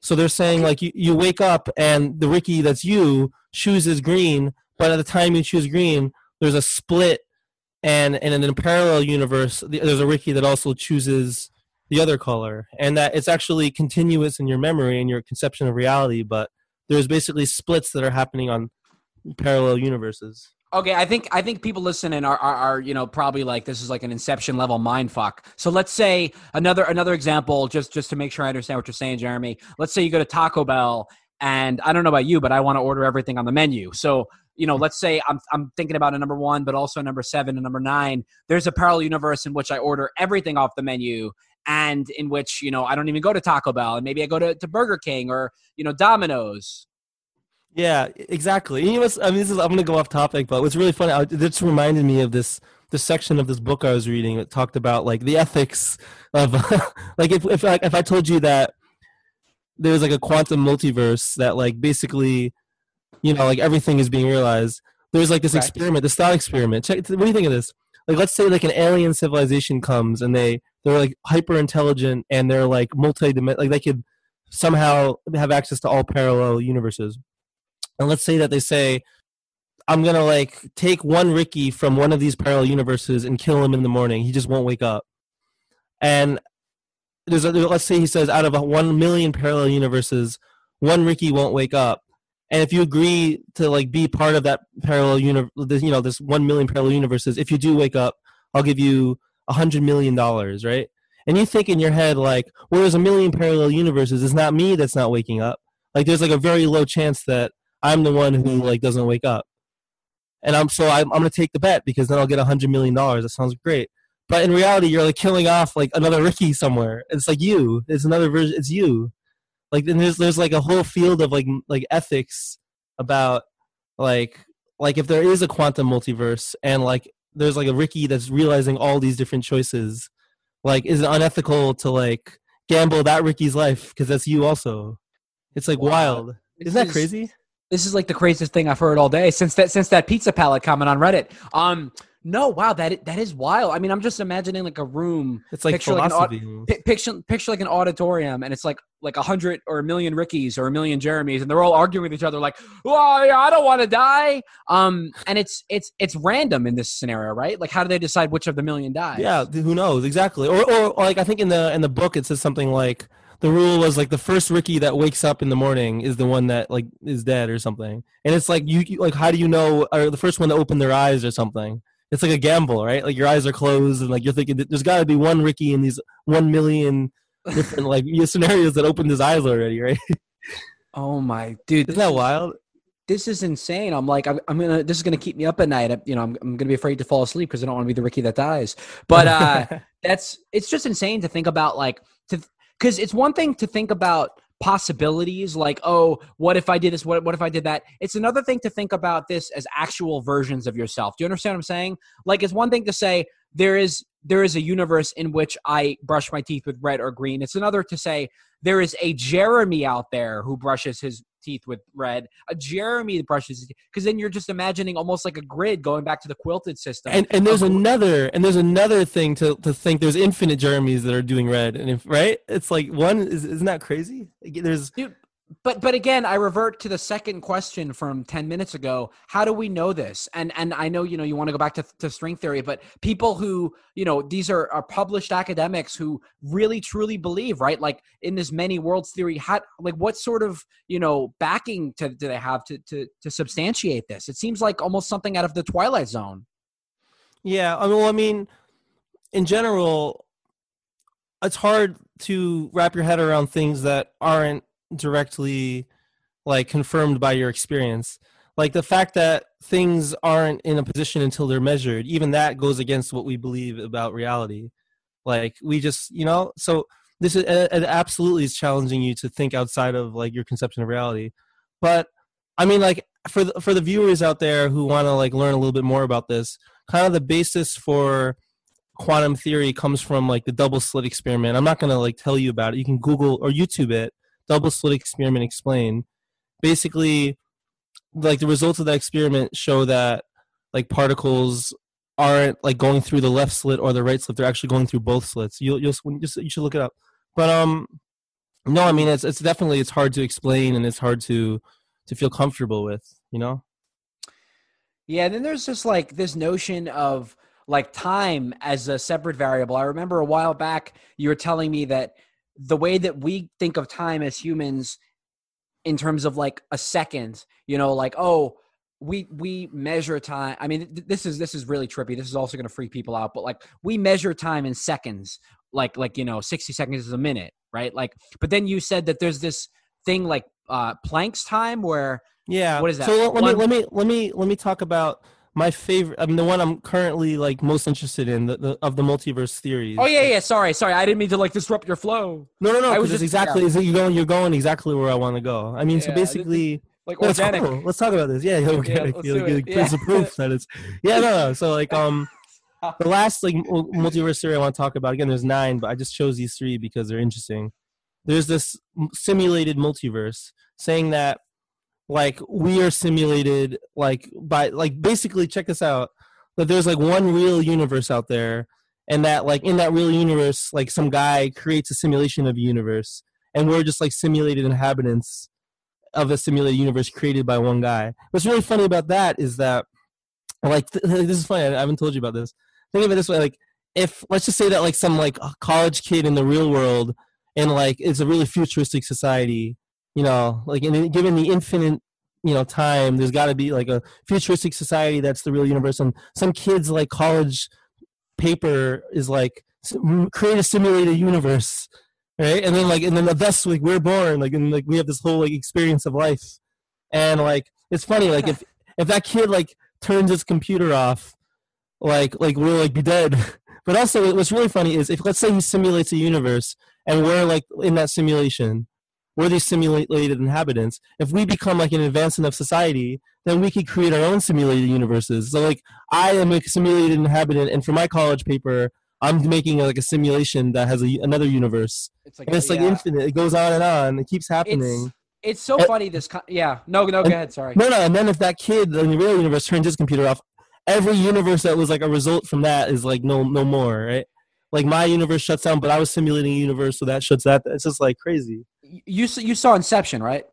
So they're saying like you, you wake up and the Ricky that's you chooses green, but at the time you choose green, there's a split and and in a parallel universe the- there's a ricky that also chooses the other color and that it's actually continuous in your memory and your conception of reality but there's basically splits that are happening on parallel universes Okay, I think I think people listening are, are are you know probably like this is like an Inception level mind fuck. So let's say another another example, just just to make sure I understand what you're saying, Jeremy. Let's say you go to Taco Bell, and I don't know about you, but I want to order everything on the menu. So you know, let's say I'm I'm thinking about a number one, but also a number seven and number nine. There's a parallel universe in which I order everything off the menu, and in which you know I don't even go to Taco Bell, and maybe I go to, to Burger King or you know Domino's. yeah exactly you know i mean this is i'm gonna go off topic but what's really funny this reminded me of this this section of this book i was reading that talked about like the ethics of like if if I, if I told you that there's like a quantum multiverse that like basically you know like everything is being realized. There's like this Right. experiment this thought experiment. Check what do you think of this? Like let's say like an alien civilization comes and they they're like hyper intelligent and they're like multi dimensional, like they could somehow have access to all parallel universes. And let's say that they say i'm gonna like take one ricky from one of these parallel universes and kill him in the morning. He just won't wake up. And there's a, let's say he says out of a 1 million parallel universes one ricky won't wake up and if you agree to like be part of that parallel universe you know this 1 million parallel universes if you do wake up i'll give you a hundred million dollars right and you think in your head like, well, there's a million parallel universes. It's not me that's not waking up. Like there's like a very low chance that I'm the one who like doesn't wake up. And I'm so I'm, I'm gonna take the bet because then I'll get a hundred million dollars. That sounds great. But in reality, you're like killing off like another Ricky somewhere. It's like you. It's another version. It's you. Like then there's there's like a whole field of like like ethics about like like if there is a quantum multiverse and like there's like a Ricky that's realizing all these different choices, like is it unethical to like gamble that Ricky's life because that's you also? It's like Wow. wild. Isn't that is- crazy? This is like the craziest thing I've heard all day since that since that pizza palette comment on Reddit. Um, no, wow, that that is wild. I mean, I'm just imagining like a room, It's like picture like an philosophy. picture picture like an auditorium, and it's like like a hundred or a million Rickies or a million Jeremys, and they're all arguing with each other, like, "Well, yeah, I don't want to die." Um, and it's it's it's random in this scenario, right? Like, how do they decide which of the million dies? Yeah, who knows exactly? Or, or, or like I think in the in the book it says something like the rule was like the first Ricky that wakes up in the morning is the one that like is dead or something. And it's like you you- like how do you know or the first one to open their eyes or something? It's like a gamble, right? Like your eyes are closed and like you're thinking that there's got to be one Ricky in these one million different like scenarios that opened his eyes already, right? Oh my dude, Isn't that wild? this is insane. I'm like, I'm, I'm gonna, this is gonna keep me up at night. I- You know, I'm, I'm gonna be afraid to fall asleep because I don't want to be the Ricky that dies. But uh, that's, it's just insane to think about, like, to, because it's one thing to think about possibilities, like, oh, what if I did this? What, what if I did that? It's another thing to think about this as actual versions of yourself. Do you understand what I'm saying? Like, it's one thing to say there is, there is a universe in which I brush my teeth with red or green. It's another to say there is a Jeremy out there who brushes his teeth with red, a Jeremy that brushes because then you're just imagining almost like a grid going back to the quilted system. and and there's another and there's another thing to to think there's infinite Jeremys that are doing red and if right? It's like one is isn't that crazy? There's Dude, but but again, I revert to the second question from ten minutes ago. How do we know this? And and I know you know you want to go back to, to string theory, but people who you know these are, are published academics who really truly believe right, like in this many worlds theory. How like what sort of you know backing to, do they have to to to substantiate this? It seems like almost something out of the Twilight Zone. yeah I mean, well I mean in general it's hard to wrap your head around things that aren't directly like confirmed by your experience. Like the fact that things aren't in a position until they're measured even that goes against what we believe about reality. Like we just you know so this is it absolutely is challenging you to think outside of like your conception of reality. But i mean like for the, for the viewers out there who want to like learn a little bit more about this kind of the basis for quantum theory comes from like the double slit experiment. I'm not going to like tell you about it. You can google or youtube it double slit experiment explained basically like the results of that experiment show that like particles aren't like going through the left slit or the right slit they're actually going through both slits. You'll you'll you should look it up. But um no i mean it's it's definitely it's hard to explain and it's hard to to feel comfortable with you know? Yeah, and then there's just like this notion of like time as a separate variable. I remember a while back you were telling me that the way that we think of time as humans in terms of like a second, you know, like oh, we we measure time. I mean, th- this is this is really trippy. This is also going to freak people out, but like we measure time in seconds. Like like you know, 60 seconds is a minute, right? Like but then you said that there's this thing like uh Planck's time where Yeah. What is that? So let One- me let me let me let me talk about my favorite. I mean, the one I'm currently like most interested in the, the of the multiverse theories. Oh yeah, yeah. Sorry, sorry. I didn't mean to like disrupt your flow. No, no, no. I was just- exactly. yeah. You're going? You're going exactly where I want to go. I mean, so Yeah, is basically, Like organic. cool. Let's talk about this. Yeah, organic. let's you know, it. give- give some Yeah. proof that it's. Yeah, no, no. So like, um, the last like multiverse theory I want to talk about again. There's nine, but I just chose these three because they're interesting. There's this simulated multiverse saying that like we are simulated like by like basically check this out that there's like one real universe out there and that like in that real universe like some guy creates a simulation of a universe and we're just like simulated inhabitants of a simulated universe created by one guy. What's really funny about that is that like th- this is funny i haven't told you about this. Think of it this way like if let's just say that like some like college kid in the real world and like it's a really futuristic society you know like and given the infinite you know time there's got to be like a futuristic society that's the real universe and some kids like college paper is like create a simulated universe, right? And then like and then thus like we're born like and like we have this whole like experience of life, and like it's funny like if if that kid like turns his computer off, like like we'll like be dead. But also, what's really funny is if let's say he simulates a universe and we're like in that simulation, we're these simulated inhabitants. If we become like an advanced enough society, then we could create our own simulated universes. So like I am a simulated inhabitant, and for my college paper, I'm making like a simulation that has a, another universe. It's like And it's like yeah. infinite. It goes on and on. It keeps happening. it's so Uh, funny. This con- yeah. No, no, go ahead. Sorry. No, no. And then if that kid in the real universe turns his computer off, every universe that was like a result from that is like no, no more, right? Like my universe shuts down, but I was simulating a universe, so that shuts that. It's just like crazy. You you saw Inception, right?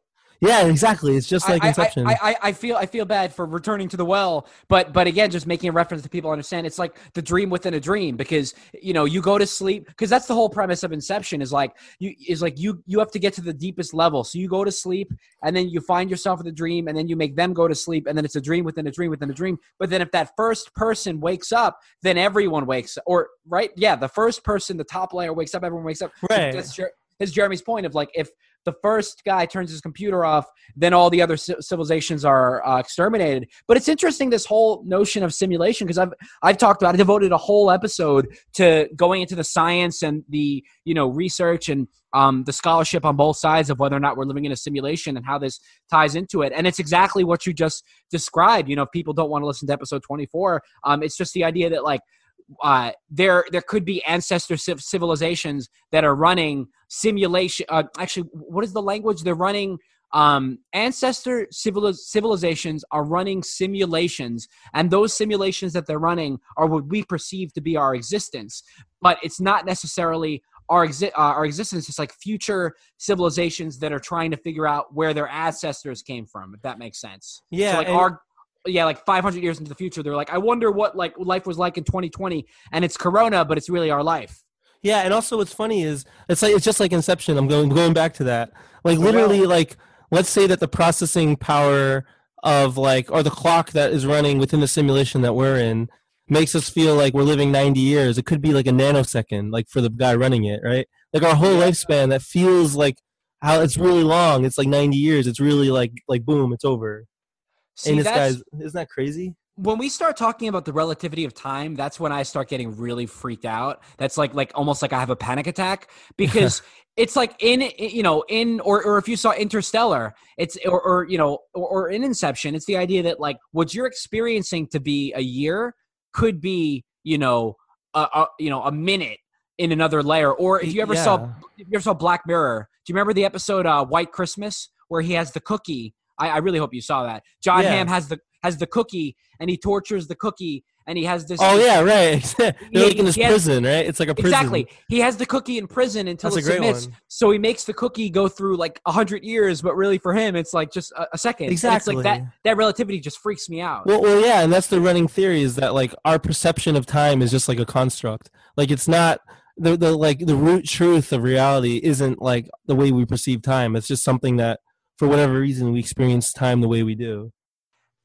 Yeah, exactly. It's just like I, Inception. I, I, I feel I feel bad for returning to the well, but but again, just making a reference to people understand it's like the dream within a dream because you know you go to sleep because that's the whole premise of Inception is like you is like you you have to get to the deepest level, so you go to sleep and then you find yourself in the dream and then you make them go to sleep and then it's a dream within a dream within a dream. But then if that first person wakes up, then everyone wakes or right yeah the first person the top layer wakes up, everyone wakes up. Right. That's Jer- that's Jeremy's point of like if the first guy turns his computer off, then all the other ci- civilizations are uh, exterminated. But it's interesting this whole notion of simulation because I've I've talked about I devoted a whole episode to going into the science and the you know research and um, the scholarship on both sides of whether or not we're living in a simulation and how this ties into it. And it's exactly what you just described. You know, if people don't want to listen to episode 24, um, it's just the idea that like uh, there there could be ancestor civ- civilizations that are running simulation. Uh, actually, what is the language they're running? Um, ancestor civili- civilizations are running simulations, and those simulations that they're running are what we perceive to be our existence. But it's not necessarily our exi- uh, our existence. It's like future civilizations that are trying to figure out where their ancestors came from. If that makes sense. yeah, So like our yeah, like 500 years into the future, they're like, I wonder what like life was like in 2020, and it's Corona, but it's really our life. Yeah, and also what's funny is it's like it's just like Inception. I'm going going back to that. Like literally, like let's say that the processing power of like or the clock that is running within the simulation that we're in makes us feel like we're living 90 years. It could be like a nanosecond, like for the guy running it, right? Like our whole lifespan that feels like how it's really long. It's like 90 years. It's really like like boom, it's over. See, and this guy's isn't that crazy? when we start talking about the relativity of time. That's when I start getting really freaked out. That's like like almost like I have a panic attack because it's like in you know in or or if you saw Interstellar, it's or or you know or, or in Inception, it's the idea that like what you're experiencing to be a year could be you know a, a you know a minute in another layer. Or if you ever saw if you ever saw Black Mirror, do you remember the episode uh, White Christmas where he has the cookie? I, I really hope you saw that. John Yeah. Hamm has the has the cookie and he tortures the cookie and he has this. Oh yeah, right. They're Yeah, like in this prison, right? It's like a prison. Exactly. He has the cookie in prison until That's it submits. one. So he makes the cookie go through like a hundred years, but really for him, it's like just a, a second. And Exactly. It's like that. That relativity just freaks me out. Well, well, yeah, and that's the running theory is that like our perception of time is just like a construct. Like it's not the the like the root truth of reality isn't like the way we perceive time. It's just something that for whatever reason we experience time the way we do.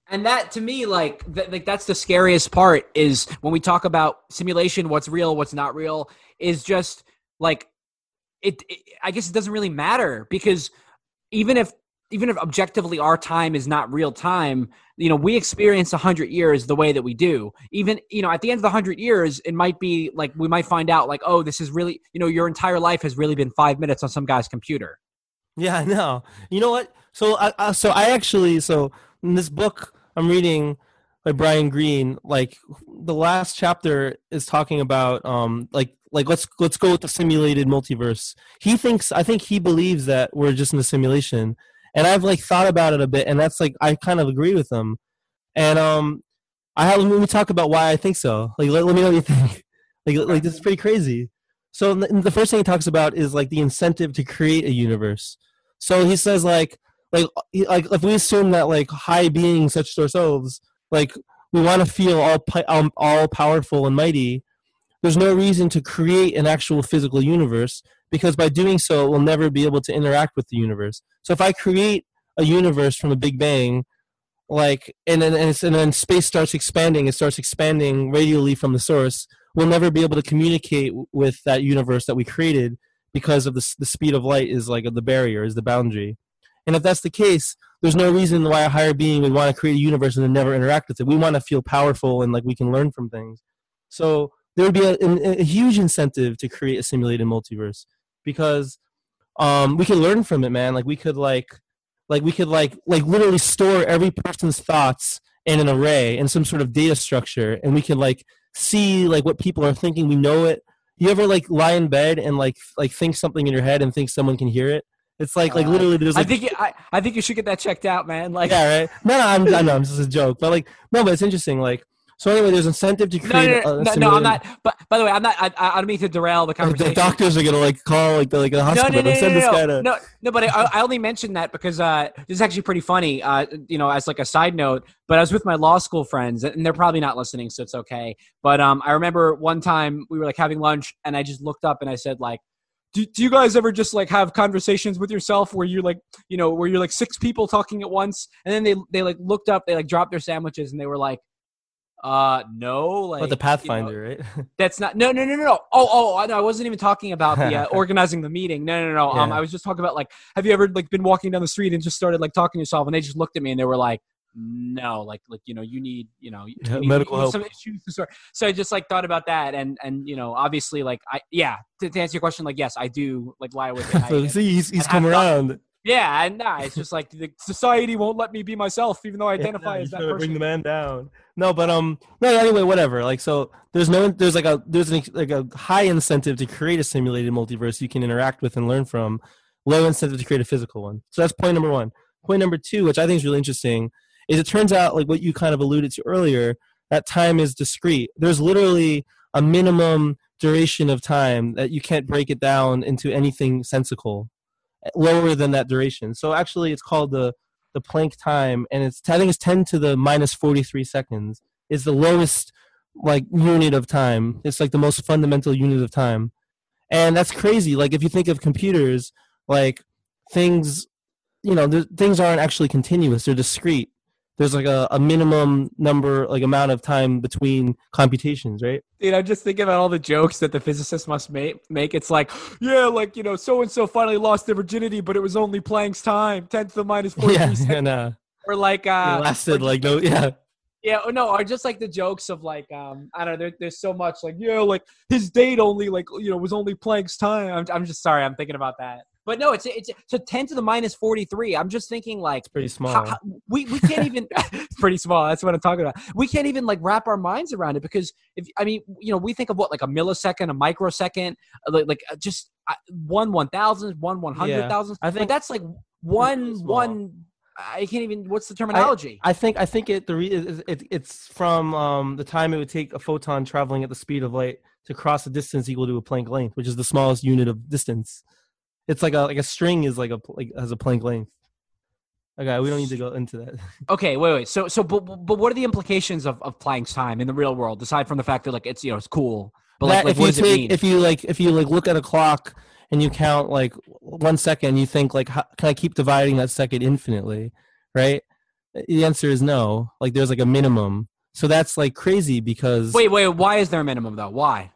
and that to me like th- like that's the scariest part is when we talk about simulation what's real what's not real is just like it, it i guess it doesn't really matter because even if even if objectively our time is not real time you know we experience 100 years the way that we do even you know at the end of the 100 years it might be like we might find out like oh this is really you know your entire life has really been five minutes on some guy's computer Yeah, know. You know what? So I, I so I actually so in this book I'm reading by Brian Greene, like the last chapter is talking about um like like let's let's go with the simulated multiverse. He thinks I think he believes that we're just in a simulation. And I've like thought about it a bit and that's like I kind of agree with him. And um I have let me talk about why I think so. Like let, let me know what you think. Like like this is pretty crazy. So the first thing he talks about is like the incentive to create a universe. So he says like like like if we assume that like high beings such as ourselves like we want to feel all um, all powerful and mighty, there's no reason to create an actual physical universe because by doing so we'll never be able to interact with the universe. So if I create a universe from a Big Bang, like and then and, and then space starts expanding, it starts expanding radially from the source. We'll never be able to communicate with that universe that we created because of the, the speed of light is like the barrier, is the boundary. And if that's the case, there's no reason why a higher being would want to create a universe and then never interact with it. We want to feel powerful and like we can learn from things. So there would be a, a, a huge incentive to create a simulated multiverse because um, we could learn from it, man. Like we could like like we could like like literally store every person's thoughts in an array in some sort of data structure, and we can like see like what people are thinking. We know it. You ever like lie in bed and like like think something in your head and think someone can hear it? It's like like Uh, literally there's Like, I think you, I, I think you should get that checked out, man. Like, yeah right. No, no, I'm I know it's just a joke, but like no, but it's interesting. Like so anyway, there's incentive to no, create. no, a, no, a no, no, I'm not. But by the way, I'm not. I, I don't mean to derail the conversation. the doctors are gonna like call like the like the hospital. no, no, and no, send this no, guy no, to. no, no, but I, I only mentioned that because uh, this is actually pretty funny. Uh, you know, as like a side note. But I was with my law school friends, and they're probably not listening, so it's okay. But um, I remember one time we were like having lunch, and I just looked up and I said like. Do, do you guys ever just like have conversations with yourself where you're like you know where you're like six people talking at once and then they they like looked up they like dropped their sandwiches and they were like uh no like But the you know, Pathfinder, right? that's not no no no no no. Oh oh I- no, I wasn't even talking about the uh, organizing the meeting. No no no. Um, Yeah. I was just talking about like, have you ever like been walking down the street and just started like talking to yourself, and they just looked at me and they were like, no, like like you know you need you know you need, medical you help. some issues to sort. So I just like thought about that and and you know obviously like I yeah to, to answer your question like yes I do like lie with it. so see, he's, he's come around. Yeah and nah, it's just like the society won't let me be myself even though I Yeah, identify no, as that person. Bring the man down. No, but um, no. Anyway, whatever. Like, so there's no, there's like a, there's an, like a high incentive to create a simulated multiverse you can interact with and learn from. Low incentive to create a physical one. So that's point number one. Point number two, which I think is really interesting, is it turns out like what you kind of alluded to earlier, that time is discrete. There's literally a minimum duration of time that you can't break it down into anything sensical lower than that duration. So actually, it's called the the Planck time, and it's I think it's ten to the minus forty three seconds. Is the lowest like unit of time. It's like the most fundamental unit of time, and that's crazy. Like if you think of computers, like things, you know, things aren't actually continuous; they're discrete. There's like a, a minimum number, like amount of time between computations, right? you know, just think about all the jokes that the physicists must make. Make it's like, yeah, like you know, so and so finally lost their virginity, but it was only Planck's time, ten to the minus forty Yeah, three seconds, and uh, or like, it uh, lasted or like no, yeah. yeah, or no, or just like the jokes of like, um, I don't know, there, there's so much like, yeah, like his date only like you know was only Planck's time. I'm, I'm just sorry, I'm thinking about that, but no, it's it's so ten to the minus forty three. I'm just thinking like, It's pretty small. how, how- we we can't even it's pretty small that's what i'm talking about we can't even like wrap our minds around it because if i mean you know we think of what like a millisecond a microsecond uh, like, like uh, just uh, one one thousand one one hundred thousand I but think- that's like one one i can't even what's the terminology I think I think it the re, it, it, it's from um, the time it would take a photon traveling at the speed of light to cross a distance equal to a Planck length, which is the smallest unit of distance. It's like a like a string is like a like has a Planck length. Okay, we don't need to go into that. okay wait wait so so but, but what are the implications of, of planck's time in the real world aside from the fact that like it's you know it's cool but like, That- like if what you does it mean if you like if you like look at a clock and you count like one second, you think like how, can I keep dividing that second infinitely, right? The answer is no. Like there's like a minimum. So that's like crazy because wait wait why is there a minimum though why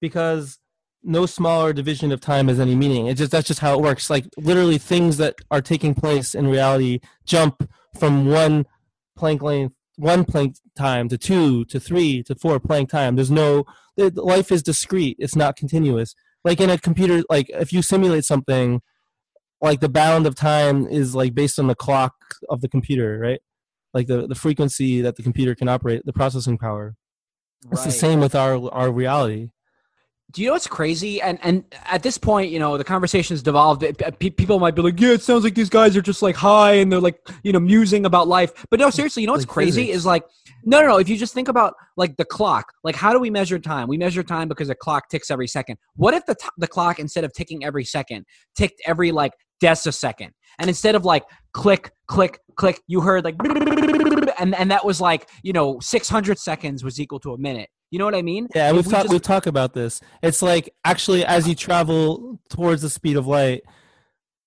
because no smaller division of time has any meaning. It's just that's just how it works. Like literally, things that are taking place in reality jump from one Planck length, one Planck time to two to three to four Planck time. There's no life is discrete. It's not continuous. Like in a computer, like if you simulate something, like the bound of time is like based on the clock of the computer, right? Like the, the frequency that the computer can operate, the processing power. It's the same with our our reality. Do you know what's crazy? And and at this point, you know, the conversation's devolved. People might be like, "Yeah, it sounds like these guys are just like high and they're like, you know, musing about life." But no, seriously, you know what's Like crazy physics. is like, no, no, no. If you just think about like the clock, like how do we measure time? We measure time because a clock ticks every second. What if the t- the clock instead of ticking every second, ticked every like decisecond, and instead of like click, click, click, you heard like, and and that was like, you know, six hundred seconds was equal to a minute. You know what I mean? Yeah, If we've we talked just- we've talked about this. It's like actually as you travel towards the speed of light,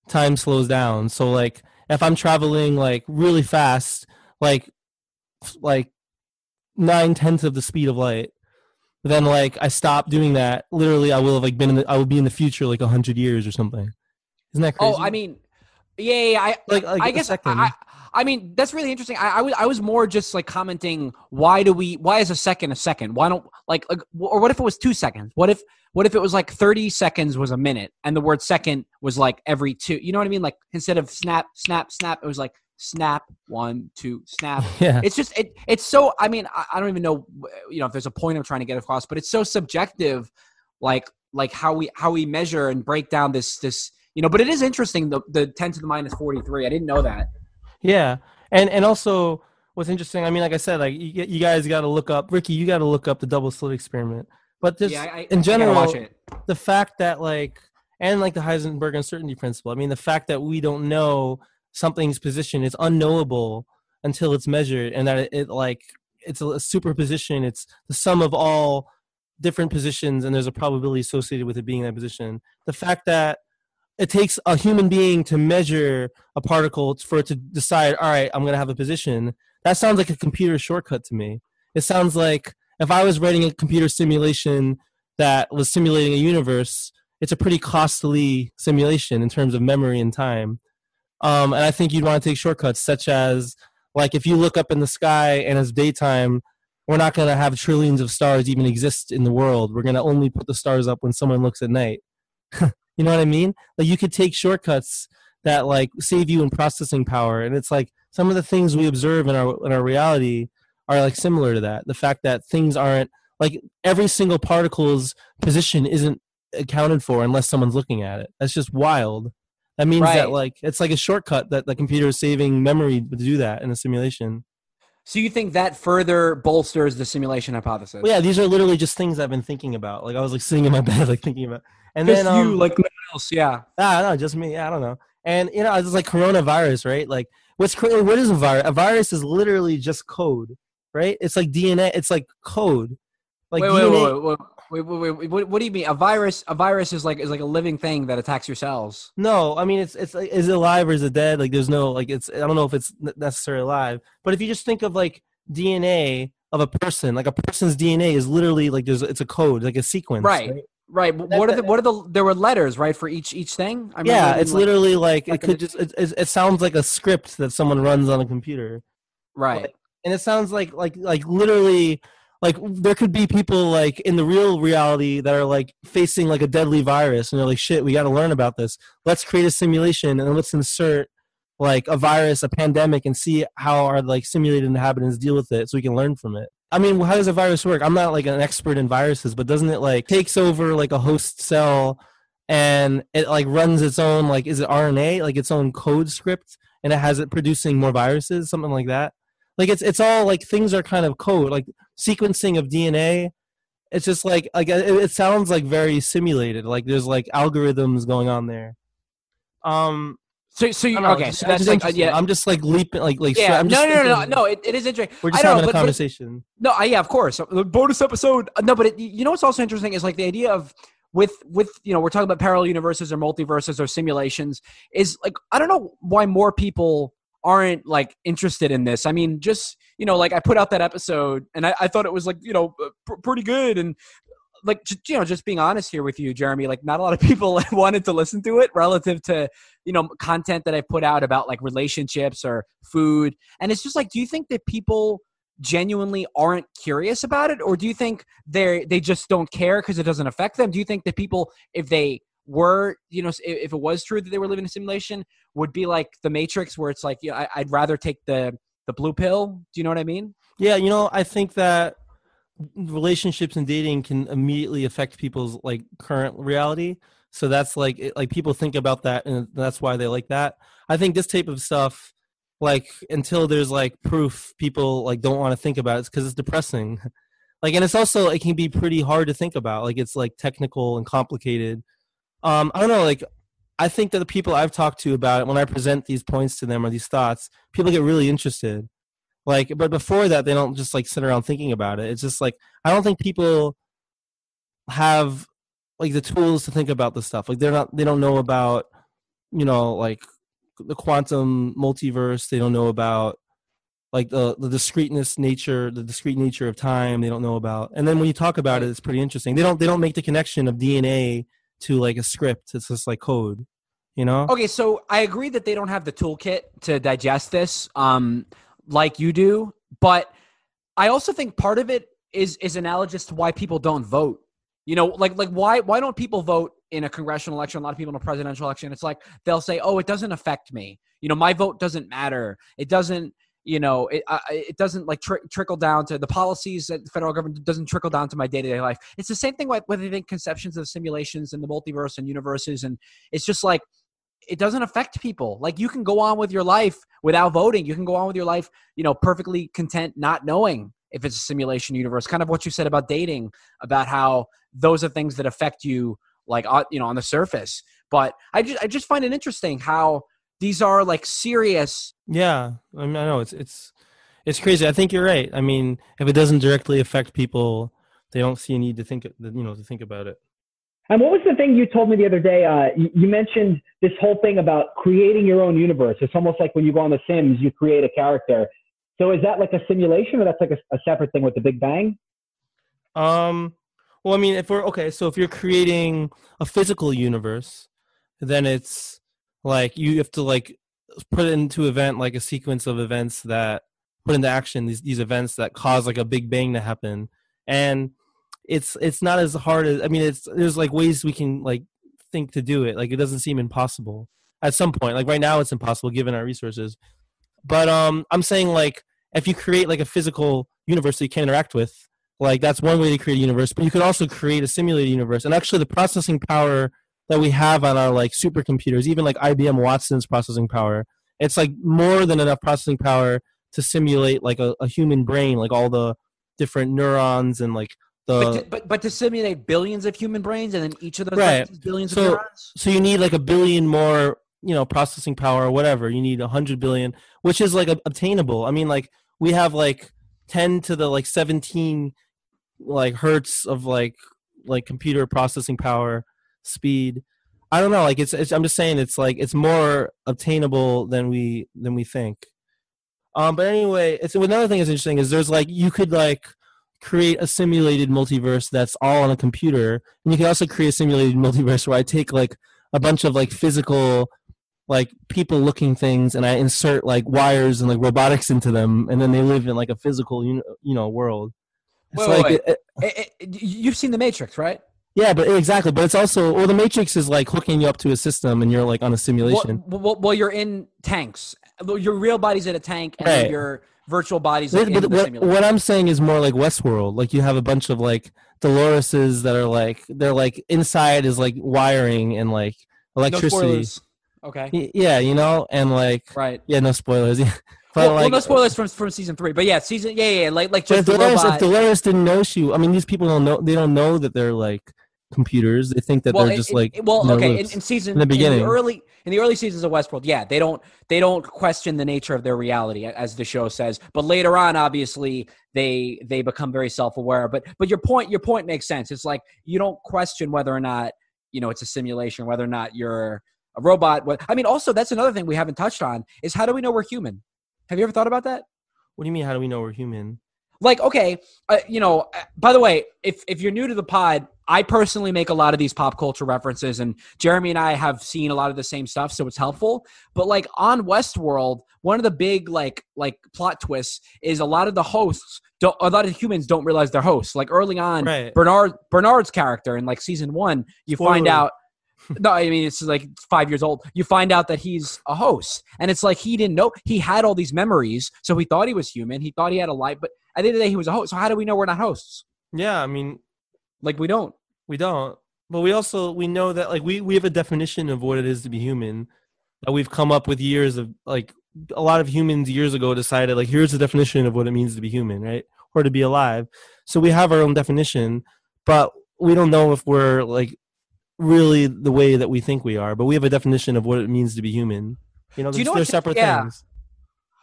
time slows down. So like if I'm traveling like really fast, like like nine tenths of the speed of light, then like I stop doing that, literally I will have like been in the, I will be in the future like a hundred years or something. Isn't that oh, crazy? Oh, I mean, yeah, yeah, yeah, I like, like I guess I. I, mean that's really interesting. I, I was I was more just like commenting why do we why is a second a second? Why don't like, like or what if it was two seconds? What if what if it was like thirty seconds was a minute and the word second was like every two? You know what I mean? Like instead of snap snap snap, it was like snap one two snap. yeah. It's just it it's so. I mean I, I don't even know you know if there's a point I'm trying to get across, but it's so subjective. Like like how we how we measure and break down this this you know. But it is interesting the the ten to the minus forty three. I didn't know that. Yeah, and and also what's interesting. I mean, like I said, like you, you guys got to look up Ricky. You got to look up the double slit experiment. But just yeah, I, in general, watch it. the fact that like and like the Heisenberg uncertainty principle. I mean, the fact that we don't know something's position is unknowable until it's measured, and that it, it like it's a, superposition. It's the sum of all different positions, and there's a probability associated with it being in that position. The fact that it takes a human being to measure a particle for it to decide, all right, I'm going to have a position. That sounds like a computer shortcut to me. It sounds like if I was writing a computer simulation that was simulating a universe, it's a pretty costly simulation in terms of memory and time. Um, and I think you'd want to take shortcuts, such as like if you look up in the sky and it's daytime, we're not going to have trillions of stars even exist in the world. We're going to only put the stars up when someone looks at night. you know what I mean? Like you could take shortcuts that like save you in processing power, and it's like some of the things we observe in our in our reality are like similar to that. The fact that things aren't like every single particle's position isn't accounted for unless someone's looking at it. That's just wild. That means Right. that like it's like a shortcut that the computer is saving memory to do that in a simulation. So you think that further bolsters the simulation hypothesis? Well, yeah, these are literally just things I've been thinking about. Like I was like sitting in my bed, like thinking about, and Just then um, you, like no one else. Yeah. Ah, no, just me. I don't know. And you know, it's like coronavirus, right? Like, what's what is a virus? A virus is literally just code, right? It's like DNA. It's like code. Like wait, wait, DNA. wait, wait, wait, wait, wait, wait. What, what do you mean? A virus? A virus is like is like a living thing that attacks your cells. No, I mean it's it's like, is it alive or is it dead? Like, there's no like it's. I don't know if it's necessarily alive, but if you just think of like DNA of a person, like a person's DNA is literally like there's it's a code, like a sequence, Right. Right. But What are the uh, what are the there were letters right for each each thing? I Yeah, it's like- literally like, like it could just it, it, it sounds like a script that someone runs on a computer. right. and it sounds like like like literally like there could be people like in the real reality that are like facing like a deadly virus and they're like shit we got to learn about this let's create a simulation and let's insert like a virus a pandemic and see how our like simulated inhabitants deal with it so we can learn from it i mean how does a virus work? I'm not like an expert in viruses but doesn't it like takes over like a host cell and it like runs its own like is it rna like its own code script and it has it producing more viruses something like that? Like it's it's all like things are kind of code like sequencing of dna it's just like like it, it sounds like very simulated. Like there's like algorithms going on there. Um So so you okay? So that's like uh, yeah. i'm just like leaping like like Yeah, i'm no, just no, no, no, no. It, it is interesting. we're I just don't having know, a but- but- conversation No, I, yeah, of course. The bonus episode. uh, No, but it, you know what's also interesting is like the idea of with with you know we're talking about parallel universes or multiverses or simulations is like I don't know why more people aren't like interested in this. I mean, just you know, like I put out that episode and I, I thought it was like you know pr- pretty good and like j- you know just being honest here with you jeremy like not a lot of people wanted to listen to it relative to you know content that i put out about like relationships or food. And it's just like do you think that people genuinely aren't curious about it? Or do you think they they just don't care because it doesn't affect them? Do you think that people if they were you know if, it was true that they were living in a simulation would be like the matrix where it's like you know, i'd rather take the the blue pill? Do you know what i mean? Yeah you know i think that relationships and dating can immediately affect people's like current reality. So that's like it, like people think about that and that's why they like that. I think this type of stuff like until there's like proof people like don't want to think about it because it's depressing. Like and it's also it can be pretty hard to think about like it's like technical and complicated. Um i don't know like i think that the people i've talked to about it when i present these points to them or these thoughts people get really interested like but before that they don't just like sit around thinking about it it's just like i don't think people have like the tools to think about this stuff like they're not they don't know about you know like the quantum multiverse they don't know about like the the discreteness nature, the discrete nature of time. They don't know about. And then when you talk about it, it's pretty interesting. They don't they don't make the connection of DNA to like a script. It's just like code. You know? Okay, so I agree that they don't have the toolkit to digest this, um, like you do, but I also think part of it is is analogous to why people don't vote. You know, like like why why don't people vote in a congressional election? A lot of people in a presidential election. It's like they'll say, "Oh, it doesn't affect me. You know, my vote doesn't matter. It doesn't." You know, it it doesn't like tr- trickle down to the policies that the federal government doesn't trickle down to my day to day life. It's the same thing with whether they think conceptions of simulations and the multiverse and universes, and it's just like it doesn't affect people. Like you can go on with your life without voting. You can go on with your life, you know, perfectly content, not knowing if it's a simulation universe. Kind of what you said about dating, about how those are things that affect you, like you know, on the surface. But I just I just find it interesting how these are like serious. Yeah, I mean, I know it's it's it's crazy. I think you're right. I mean, if it doesn't directly affect people, they don't see a need to think, you know, to think about it. And what was the thing you told me the other day? Uh, you, mentioned this whole thing about creating your own universe. It's almost like when you go on The Sims, you create a character. So is that like a simulation, or that's like a, a separate thing with the Big Bang? Um. Well, I mean, if we're okay, so if you're creating a physical universe, then it's like you have to like put into event like a sequence of events that put into action these these events that cause like a big bang to happen and it's it's not as hard as I mean it's there's like ways we can like think to do it. Like it doesn't seem impossible at some point. Like right now it's impossible given our resources. But um I'm saying like if you create like a physical universe that you can interact with, like that's one way to create a universe, but you could also create a simulated universe. And actually the processing power that we have on our like supercomputers, even like IBM Watson's processing power, it's like more than enough processing power to simulate like a, a human brain, like all the different neurons and like the but to, but, but to simulate billions of human brains and then each of those right. billions so, of neurons. So you need like a billion more, you know, processing power or whatever. You need a hundred billion, which is like obtainable. I mean, like we have like ten to the like seventeen like hertz of like like computer processing power speed. I don't know. Like it's, it's I'm just saying it's like it's more obtainable than we than we think. Um, but anyway, it's another thing that's interesting is there's like you could like create a simulated multiverse that's all on a computer and you can also create a simulated multiverse where i take like a bunch of like physical like people looking things and i insert like wires and like robotics into them and then they live in like a physical you know world wait, like wait, wait. It, it, eh, eh, you've seen the matrix right yeah, but eh, exactly. But it's also well, the Matrix is like hooking you up to a system, and you're like on a simulation. Well, well, well you're in tanks. Your real body's in a tank, and right. your virtual bodies. But, but what, what, I'm saying is more like Westworld. Like you have a bunch of like Doloreses that are like they're like inside is like wiring and like electricity. No okay. Yeah, you know, and like right. Yeah, no spoilers. Well, like, well, no spoilers from from season three, but yeah, season yeah, yeah, like like just if Dolores, if Dolores didn't know she, I mean, these people don't know. They don't know that they're like computers. They think that well, they're just in, like well, okay. In, in, season in the beginning, in the early in the early seasons of Westworld, yeah, they don't they don't question the nature of their reality, as the show says. But later on, obviously, they they become very self aware. But but your point your point makes sense. It's like you don't question whether or not you know it's a simulation, whether or not you're a robot. What I mean, also that's another thing we haven't touched on is how do we know we're human? Have you ever thought about that? What do you mean? How do we know we're human? like okay uh, you know uh, by the way if if you're new to the pod i personally make a lot of these pop culture references and jeremy and i have seen a lot of the same stuff so it's helpful but like on westworld one of the big like like plot twists is a lot of the hosts don't a lot of humans don't realize they're hosts like early on right. bernard bernard's character in like season one you Spoiler. find out no, I mean it's like five years old. You find out that he's a host, and it's like he didn't know he had all these memories, so he thought he was human. He thought he had a life, but at the end of the day, he was a host. So how do we know we're not hosts? Yeah, I mean, like we don't. We don't. But we also we know that like we we have a definition of what it is to be human that we've come up with years of like a lot of humans years ago decided like here's the definition of what it means to be human, right? Or to be alive. So we have our own definition, but we don't know if we're like really the way that we think we are, but we have a definition of what it means to be human. You know, you know they're separate yeah. things.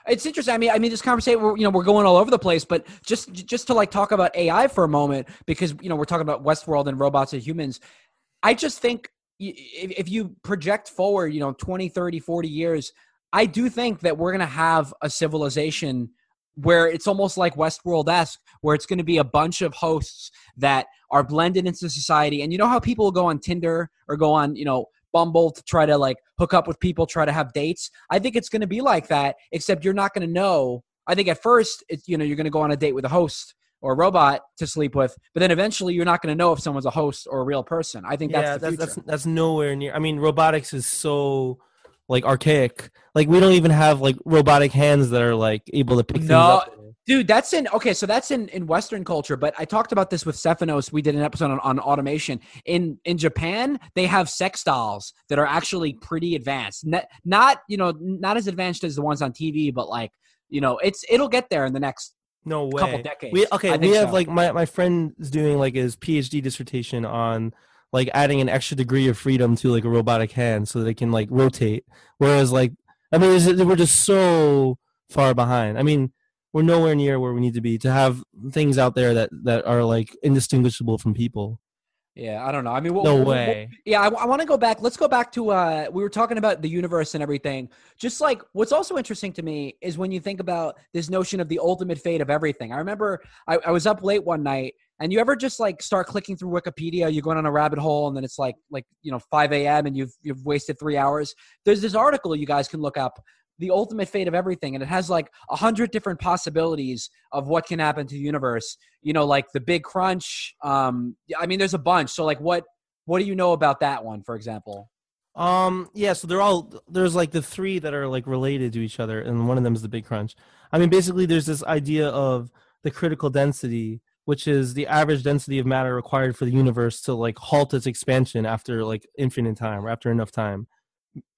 It's interesting. I mean, I mean, this conversation, we're, you know, we're going all over the place, but just just to like talk about AI for a moment, because you know we're talking about Westworld and robots and humans. I just think if you project forward, you know, 20, 30, 40 years, I do think that we're going to have a civilization where it's almost like Westworld esque, where it's going to be a bunch of hosts that are blended into society. And you know how people go on Tinder or go on, you know, Bumble to try to like hook up with people, try to have dates. I think it's going to be like that, except you're not going to know. I think at first, it's you know, you're going to go on a date with a host or a robot to sleep with, but then eventually you're not going to know if someone's a host or a real person. I think yeah, that's the that's, future. that's that's nowhere near. I mean, robotics is so like archaic. Like we don't even have like robotic hands that are like able to pick things No, up. Dude, that's in okay. So that's in in Western culture, but I talked about this with Stephanos. We did an episode on, on automation in in Japan. They have sex dolls that are actually pretty advanced. Not, not you know not as advanced as the ones on TV, but like you know it's it'll get there in the next No way. couple decades. We okay. We have so. like my my friend is doing like his PhD dissertation on like adding an extra degree of freedom to like a robotic hand so they can like rotate. Whereas like I mean, is it, we're just so far behind. I mean, we're nowhere near where we need to be to have things out there that that are like indistinguishable from people. yeah. I don't know. I mean, what, No what- what- way. Yeah, I, want to go back. Let's go back to uh we were talking about the universe and everything. Just like what's also interesting to me is when you think about this notion of the ultimate fate of everything. I remember I, I was up late one night and you ever just like start clicking through Wikipedia, you're going on a rabbit hole and then it's like like you know 5 a.m. and you've you've wasted three hours. There's this article you guys can look up, the ultimate fate of everything, and it has like a hundred different possibilities of what can happen to the universe. You know, like the big crunch. Um I mean there's a bunch. So like what what do you know about that one, for example? Um. Yeah. So they're all there's like the three that are like related to each other, and one of them is the Big Crunch. I mean, basically, there's this idea of the critical density, which is the average density of matter required for the universe to like halt its expansion after like infinite time or after enough time.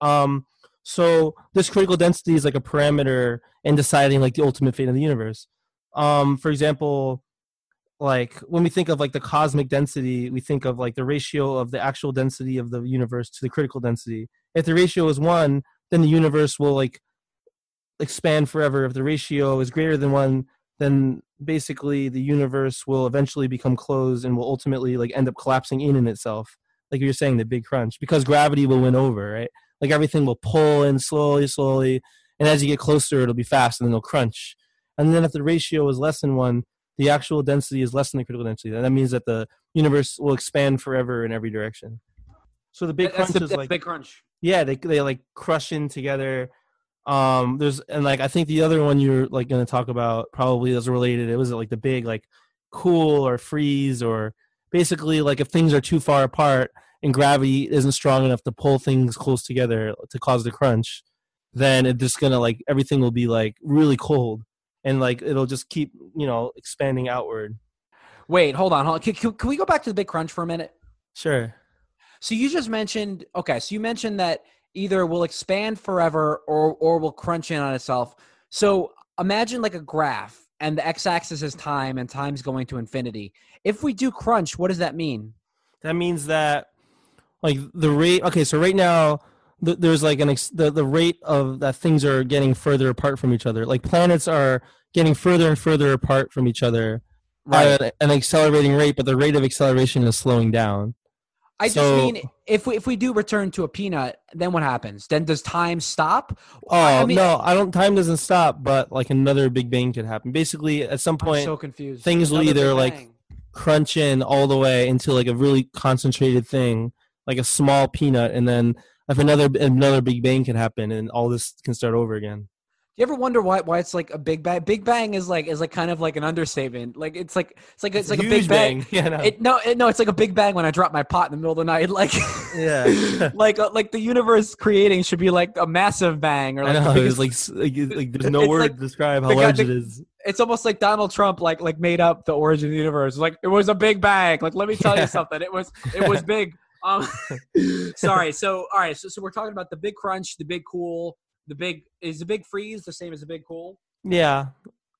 Um. So this critical density is like a parameter in deciding like the ultimate fate of the universe. Um. For example, like when we think of like the cosmic density we think of like the ratio of the actual density of the universe to the critical density if the ratio is one then the universe will like expand forever if the ratio is greater than one then basically the universe will eventually become closed and will ultimately like end up collapsing in in itself like you're saying the big crunch because gravity will win over right like everything will pull in slowly slowly and as you get closer it'll be fast and then it'll crunch and then if the ratio is less than one the actual density is less than the critical density. And that means that the universe will expand forever in every direction. So the big crunch the, is like big crunch. yeah, they they like crush in together. Um, there's and like I think the other one you're like going to talk about probably is related. It was like the big like cool or freeze or basically like if things are too far apart and gravity isn't strong enough to pull things close together to cause the crunch, then it's just gonna like everything will be like really cold and like it'll just keep you know expanding outward. Wait, hold on, hold on. Can, can, can we go back to the big crunch for a minute? Sure. So you just mentioned okay, so you mentioned that either will expand forever or or will crunch in on itself. So imagine like a graph and the x-axis is time and time's going to infinity. If we do crunch, what does that mean? That means that like the rate. Okay, so right now th- there's like an ex- the the rate of that things are getting further apart from each other. Like planets are getting further and further apart from each other right. at an- an accelerating rate, but the rate of acceleration is slowing down. I just mean if we if we do return to a peanut, then what happens? Then does time stop? Oh I mean, no, I don't. Time doesn't stop, but like another Big Bang could happen. Basically, at some I'm point, so confused. things will either, like, crunch in all the way into like a really concentrated thing, like a small peanut, and then if another another Big Bang can happen, and all this can start over again. Do you ever wonder why why it's like a big bang? Big bang is like is like kind of like an understatement. Like it's like it's like it's, like a big huge bang. Yeah, no. It, no, it, no, it's like a big bang when I drop my pot in the middle of the night. Like, Yeah. like uh, like the universe creating should be like a massive bang or I like, know it was biggest- like, like like there's no word like to describe how the large the- it is. it's almost like Donald Trump like like made up the origin of the universe. Like it was a big bang. Like let me tell Yeah. you something. It was it was big. Um, sorry. So all right. So so we're talking about the big crunch, the big cool, the big is the big freeze the same as the big cool. Yeah,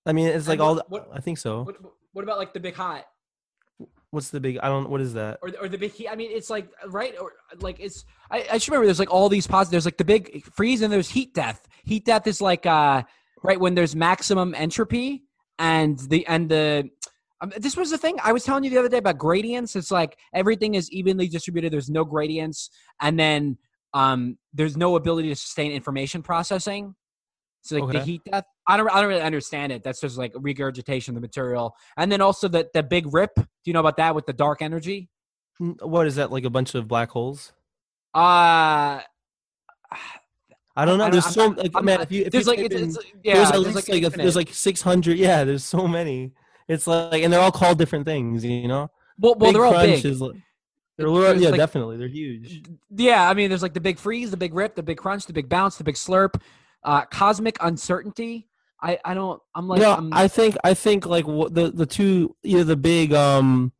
I mean it's like And all. The, what- I think so. What what about like the big hot? What's the big? I don't. What is that? or or the big heat. I mean, it's like right or like it's. I, I just remember there's like all these positives. There's like the big freeze and there's heat death. Heat death is like uh right when there's maximum entropy and the and the. Um, this was the thing I was telling you the other day about gradients. It's like everything is evenly distributed. There's no gradients, and then um, there's no ability to sustain information processing. So like the heat death. I don't. I don't really understand it. That's just like regurgitation of the material, and then also the the big rip. Do you know about that with the dark energy? What is that? Like a bunch of black holes? Uh I don't know. I don't- there's I'm so not- like I'm man. not- If you if there's you like type it's, it's yeah. there's at least like, like, a, there's like 600. Yeah, there's so many. It's like and they're all called different things. You know. well, well Big they're all big. Like- they're little, yeah, like- definitely. They're huge. Yeah, I mean, there's like the big freeze, the big rip, the big crunch, the big bounce, the big slurp, uh, cosmic uncertainty. I, I don't. I'm like, no, I'm, I think I think like the the two either the big um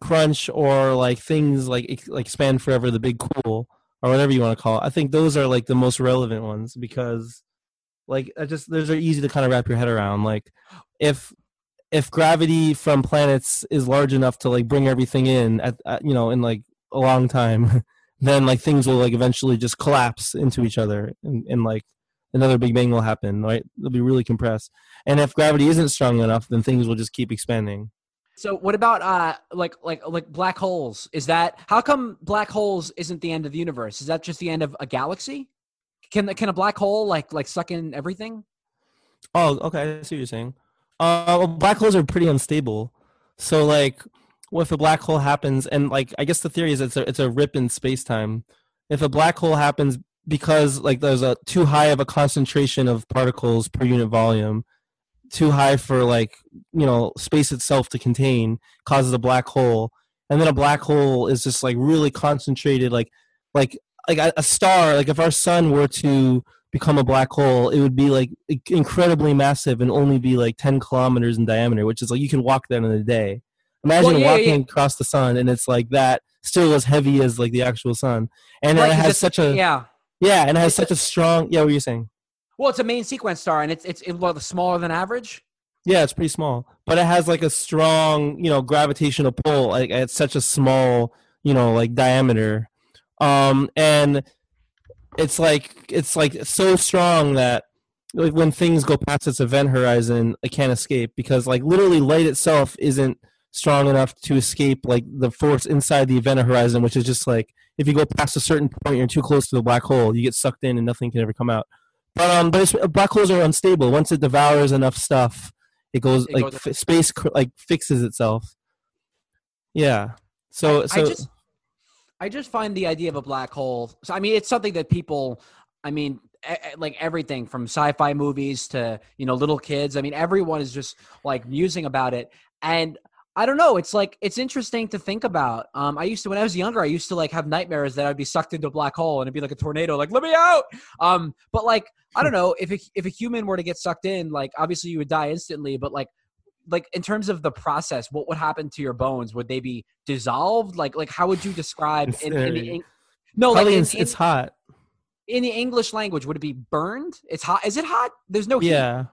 crunch or like things like like expand forever, the big cool or whatever you want to call it. I think those are like the most relevant ones because like I just those are easy to kind of wrap your head around. Like if if gravity from planets is large enough to like bring everything in at, at you know in like a long time, then like things will like eventually just collapse into each other and, and like another big bang will happen. Right? They'll be really compressed. And if gravity isn't strong enough, then things will just keep expanding. So what about uh like like like black holes? Is that how come black holes isn't the end of the universe? Is that just the end of a galaxy? Can can a black hole like like suck in everything? Oh, okay. I see what you're saying. Uh, well, black holes are pretty unstable. So, like, what if a black hole happens, and like, I guess the theory is it's a it's a rip in space time. If a black hole happens because like there's a too high of a concentration of particles per unit volume, too high for like you know space itself to contain, causes a black hole, and then a black hole is just like really concentrated, like like like a, a star. Like if our sun were to become a black hole, it would be like incredibly massive and only be like 10 kilometers in diameter, which is like you can walk that in a day. Imagine Well, yeah, walking yeah. across the sun and it's like that, still as heavy as like the actual sun. And it has it's- such a, yeah, yeah. and it has It's such a strong, yeah, what were you saying? Well, it's a main sequence star, and it's it's it, well, smaller than average. Yeah, it's pretty small, but it has like a strong, you know, gravitational pull. Like it's such a small, you know, like diameter, um, and it's like it's like so strong that like when things go past its event horizon, it can't escape because like literally light itself isn't strong enough to escape like the force inside the event horizon, which is just like if you go past a certain point, you're too close to the black hole, you get sucked in and nothing can ever come out. But um, but it's, black holes are unstable. Once it devours enough stuff, it goes It like goes- f- space cr- like fixes itself. Yeah. So I, so I just I just find the idea of a black hole. So I mean, it's something that people. I mean, like everything from sci-fi movies to you know little kids. I mean, everyone is just like musing about it, and I don't know. It's like it's interesting to think about. Um, I used to when I was younger, I used to like have nightmares that I'd be sucked into a black hole and it'd be like a tornado, like let me out. Um, but like I don't know if a, if a human were to get sucked in, like obviously you would die instantly, but like like in terms of the process, what would happen to your bones? Would they be dissolved? Like like how would you describe in, in the. Eng- no probably in, it's, in, it's hot. in the English language? Would it be burned? It's hot. Is it hot? There's no heat. Yeah.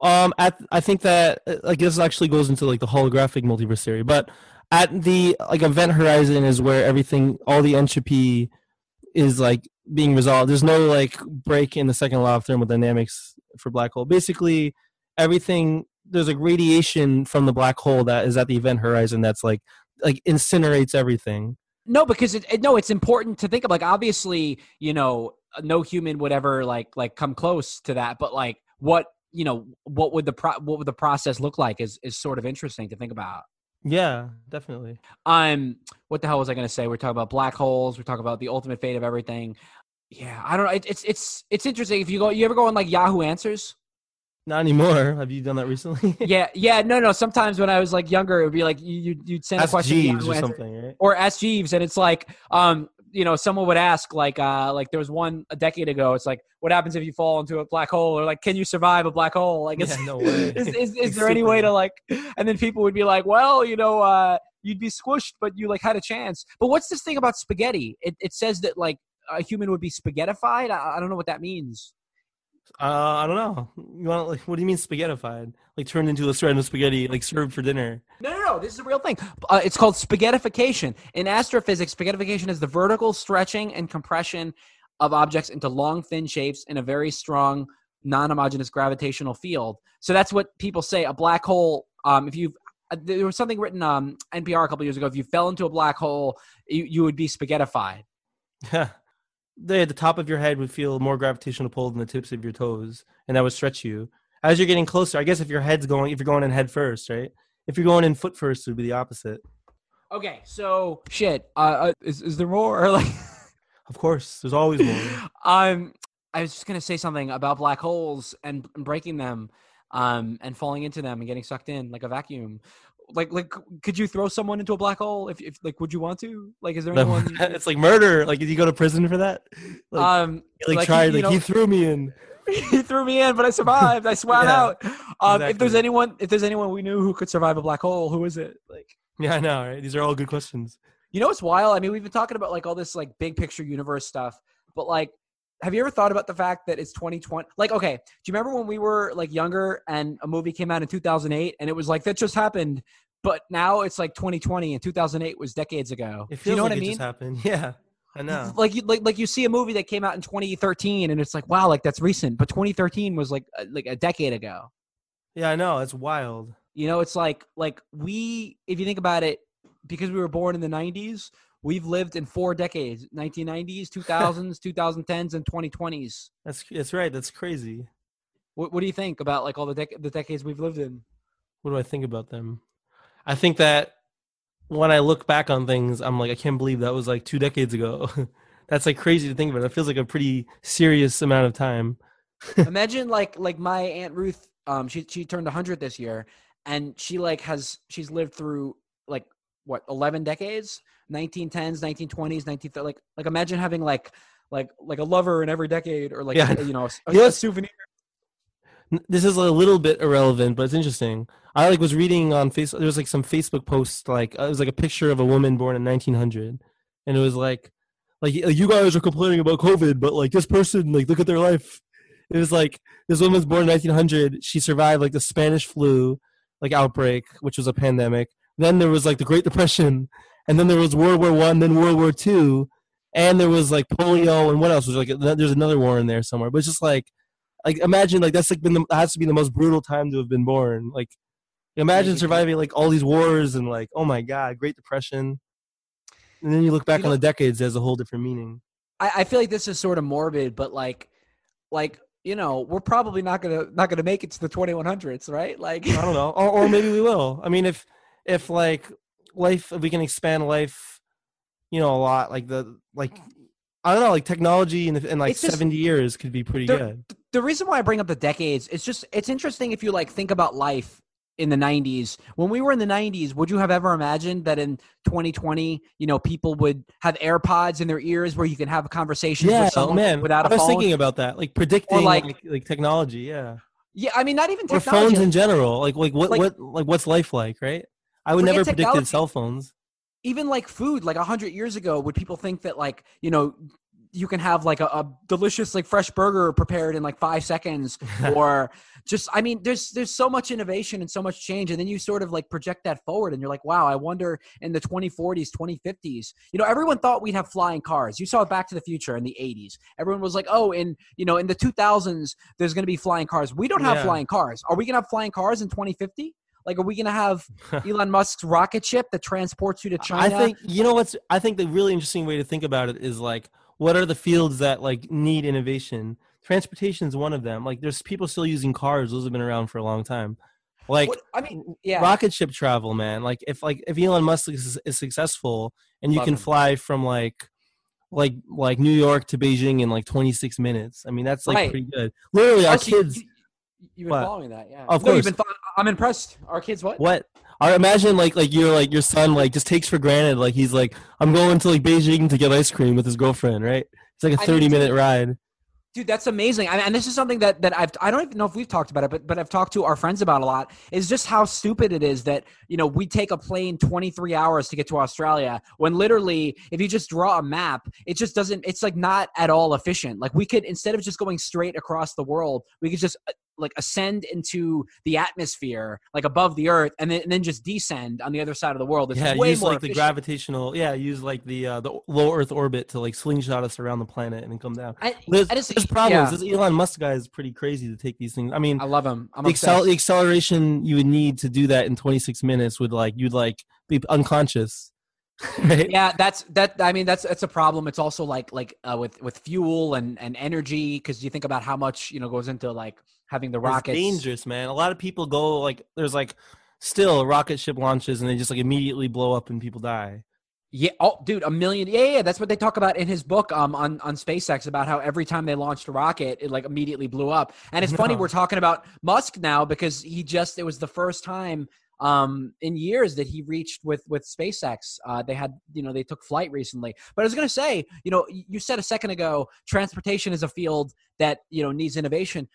Um, at I think that like this actually goes into like the holographic multiverse theory, but at the like event horizon is where everything, all the entropy, is like being resolved. There's no like break in the second law of thermodynamics for black hole. Basically, everything there's like radiation from the black hole that is at the event horizon that's like like incinerates everything. No, because it, it no, it's important to think of like obviously, you know, no human would ever like like come close to that, but like what you know, what would the pro- what would the process look like is is sort of interesting to think about. Yeah, definitely. Um, what the hell was I going to say? We're talking about black holes. We're talking about the ultimate fate of everything. Yeah, I don't know. It, it's it's it's interesting. If you go, you ever go on like Yahoo Answers? Not anymore. Have you done that recently? Yeah, yeah. No, no. Sometimes when I was like younger, it would be like you you'd, send a question Jeeves or something, right? or ask Jeeves, and it's like, um, you know, someone would ask, like, uh, like there was one a decade ago. It's like, what happens if you fall into a black hole, or like, can you survive a black hole? Like, is, Yeah, no way. is, is, is Like there any way to like? And then people would be like, well, you know, uh, you'd be squished, but you like had a chance. But what's this thing about spaghetti? It it says that like a human would be spaghettified. I, I don't know what that means. Uh, I don't know. You want like what do you mean spaghettified? Like turned into a strand of spaghetti, like served for dinner. No, no, no. This is a real thing. Uh, it's called spaghettification. In astrophysics, spaghettification is the vertical stretching and compression of objects into long, thin shapes in a very strong, non-homogeneous gravitational field. So that's what people say. A black hole. Um, if you uh, there was something written um NPR a couple years ago. If you fell into a black hole, you, you would be spaghettified. Yeah. The the top of your head would feel more gravitational pull than the tips of your toes, and that would stretch you. As you're getting closer, I guess if your head's going, if you're going in head first, right? If you're going in foot first, it would be the opposite. Okay, so shit. Uh, uh is is there more? Or like, Of course, there's always more. um, I was just gonna say something about black holes and, and breaking them, um, and falling into them and getting sucked in like a vacuum. Like, like, could you throw someone into a black hole? If, if like, would you want to? Like, is there anyone? it's like murder. Like, did you go to prison for that? Like, um, like, like, tried. you like know- he threw me in. he threw me in, but I survived. I swam Yeah, out. Um, If there's anyone, if there's anyone we knew who could survive a black hole, who is it? Like, Yeah, I know. Right? These are all good questions. you know what's wild? I mean, we've been talking about like all this like big picture universe stuff, but like, have you ever thought about the fact that it's 2020? Like, okay, do you remember when we were like younger and a movie came out in 2008 and it was like that just happened, but now it's like 2020 and 2008 was decades ago. It feels Do you know like what I it mean? just happened. Yeah, I know. Like you like like you see a movie that came out in 2013 and it's like wow, like that's recent, but 2013 was like uh, like a decade ago. Yeah, I know. It's wild. You know, it's like like we if you think about it, because we were born in the 90s, we've lived in four decades: 1990s, 2000s, 2010s, and 2020s. That's that's right. That's crazy. What, what do you think about like all the dec- the decades we've lived in? What do I think about them? I think that when I look back on things, I'm like, I can't believe that was like two decades ago. That's like crazy to think about. It feels like a pretty serious amount of time. Imagine like like my aunt Ruth, um, she she turned 100 this year, and she like has she's lived through like what 11 decades, 1910s, 1920s, 19 like like imagine having like like like a lover in every decade or like Yeah. you know a, You know a souvenir. This is a little bit irrelevant, but it's interesting. I like was reading on Facebook. There was like some Facebook post, like uh, it was like a picture of a woman born in 1900, and it was like, like you guys are complaining about COVID, but like this person, like look at their life. It was like this woman was born in 1900. She survived like the Spanish flu, like outbreak, which was a pandemic. Then there was like the Great Depression, and then there was World War One, then World War Two, and there was like polio, and what else was like? There's another war in there somewhere, but it's just like like imagine like that's like been the has to be the most brutal time to have been born. Like imagine surviving like all these wars and like oh my god great depression. And then you look back You on the decades as a whole different meaning. I, I feel like this is sort of morbid, but like like you know we're probably not gonna not gonna make it to the 2100s, right? Like i don't know. Or, or maybe we will. I mean if if like life if we can expand life you know a lot like the like i don't know like technology in, the, in like just- 70 years could be pretty There- good the reason why I bring up the decades, it's just it's interesting if you like think about life in the 90s. When we were in the 90s, would you have ever imagined that in 2020, you know, people would have AirPods in their ears where you can have conversations yeah with someone man without a i was thinking about that like predicting like- like, like technology yeah yeah, I mean, not even or technology. phones in general like like what Like- what like what's life like right i would never predicted cell phones even like food like 100 years ago would people think that like you know you can have like a, a delicious like fresh burger prepared in like five seconds or just i mean there's there's so much innovation and so much change and then you sort of like project that forward and you're like wow i wonder in the 2040s 2050s you know everyone thought we'd have flying cars. You saw it back to the future in the 80s everyone was like oh in you know in the 2000s there's going to be flying cars. We don't have Yeah. flying cars. Are we going to have flying cars in 2050 like are we going to have elon musk's rocket ship that transports you to china? I think you know what's I think the really interesting way to think about it is like what are the fields that like need innovation? Transportation is one of them. Like there's people still using cars; those have been around for a long time. Like What- I mean, yeah. rocket ship travel, man. Like if like if Elon Musk is, is successful and you Love can him. fly from like like like New York to Beijing in like 26 minutes. I mean that's like Right. pretty good. Literally, our Oh, so kids. You, have been What? following that, yeah. Of No, you've course. been I'm impressed. Our kids, what? What? Or imagine like like you're like your son like just takes for granted like he's like I'm going to like Beijing to get ice cream with his girlfriend, right? It's like a I mean, 30 minute dude, ride. Dude, that's amazing. I mean, and this is something that that I've I don't even know if we've talked about it, but but I've talked to our friends about a lot. Is just how stupid it is that you know we take a plane 23 hours to get to Australia when literally if you just draw a map, it just doesn't. It's like not at all efficient. Like we could instead of just going straight across the world, we could just like ascend into the atmosphere, like above the Earth, and then and then just descend on the other side of the world. It's Yeah, way use more like the gravitational. Yeah, use like the uh, the low Earth orbit to like slingshot us around the planet and then come down. I, There's, I just- there's problems. yeah. This Elon Musk guy is pretty crazy to take these things. I mean, I love him. I'm the, accel- the acceleration you would need to do that in 26 minutes would like you'd like be unconscious. right? yeah that's that i mean that's that's a problem it's also like like uh, with with fuel and and energy because you think about how much you know goes into like having the It's dangerous, man. A lot of people go like there's like still rocket ship launches and they just like immediately blow up and people die. yeah oh dude a million yeah yeah that's what they talk about in his book um on on spacex about how every time they launched a rocket it like immediately blew up. And it's funny we're talking about musk now because he just it was the first time um in years that he reached with with SpaceX. Uh they had you know they took flight recently. But I was going to say you know you said a second ago transportation is a field that you know needs innovation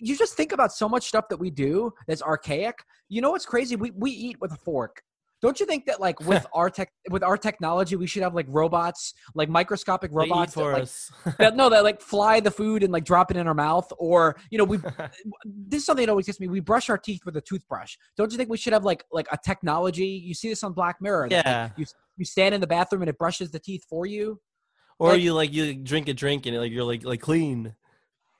you just think about so much stuff that we do that's archaic. You know what's crazy? We we eat with a fork. Don't you think that like with our tech with our technology we should have like robots like microscopic robots that, for like, us. that no that like fly the food and like drop it in our mouth? Or you know we this is something that always gets me. We brush our teeth with a toothbrush. Don't you think we should have like like a technology? You see this on black mirror that, like, yeah. you, you stand in the bathroom and it brushes the teeth for you? Or like- you like you drink a drink and like you're like like clean.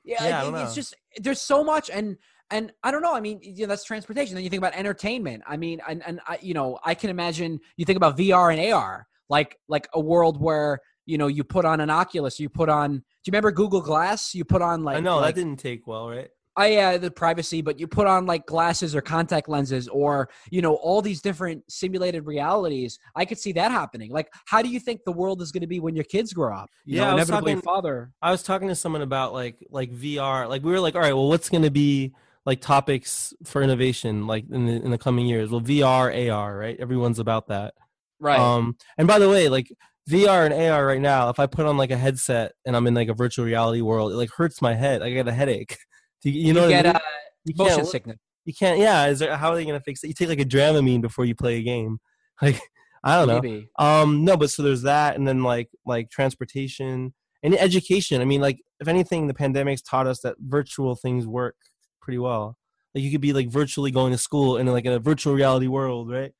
Yeah, Yeah, I it- don't it's know. just there's so much and and i don't know i mean you know, that's transportation then you think about entertainment i mean and, and I, you know i can imagine you think about vr and ar like like a world where you know you put on an oculus you put on do you remember google glass you put on like I know like, that didn't take well, right? I yeah, the privacy, but you put on like glasses or contact lenses or you know all these different simulated realities. I could see that happening. Like, how do you think the world is going to be when your kids grow up? You Yeah, know, I was inevitably, talking- father. I was talking to someone about like like VR. Like we were like, all right, well, what's going to be like topics for innovation like in the in the coming years? Well, VR, AR, right? Everyone's about that. Right. Um, and by the way, like VR and AR right now, if I put on like a headset and I'm in like a virtual reality world, it like hurts my head. I get a headache. You, you know you what get I mean? uh, You motion can't, sickness. you can't. Yeah, is there, how are they gonna fix it? You take like a Dramamine before you play a game. Like I don't know. Maybe. Um, no, but so there's that, and then like like transportation and education. I mean, like if anything, the pandemic's taught us that virtual things work pretty well. Like you could be like virtually going to school in like in a virtual reality world, right?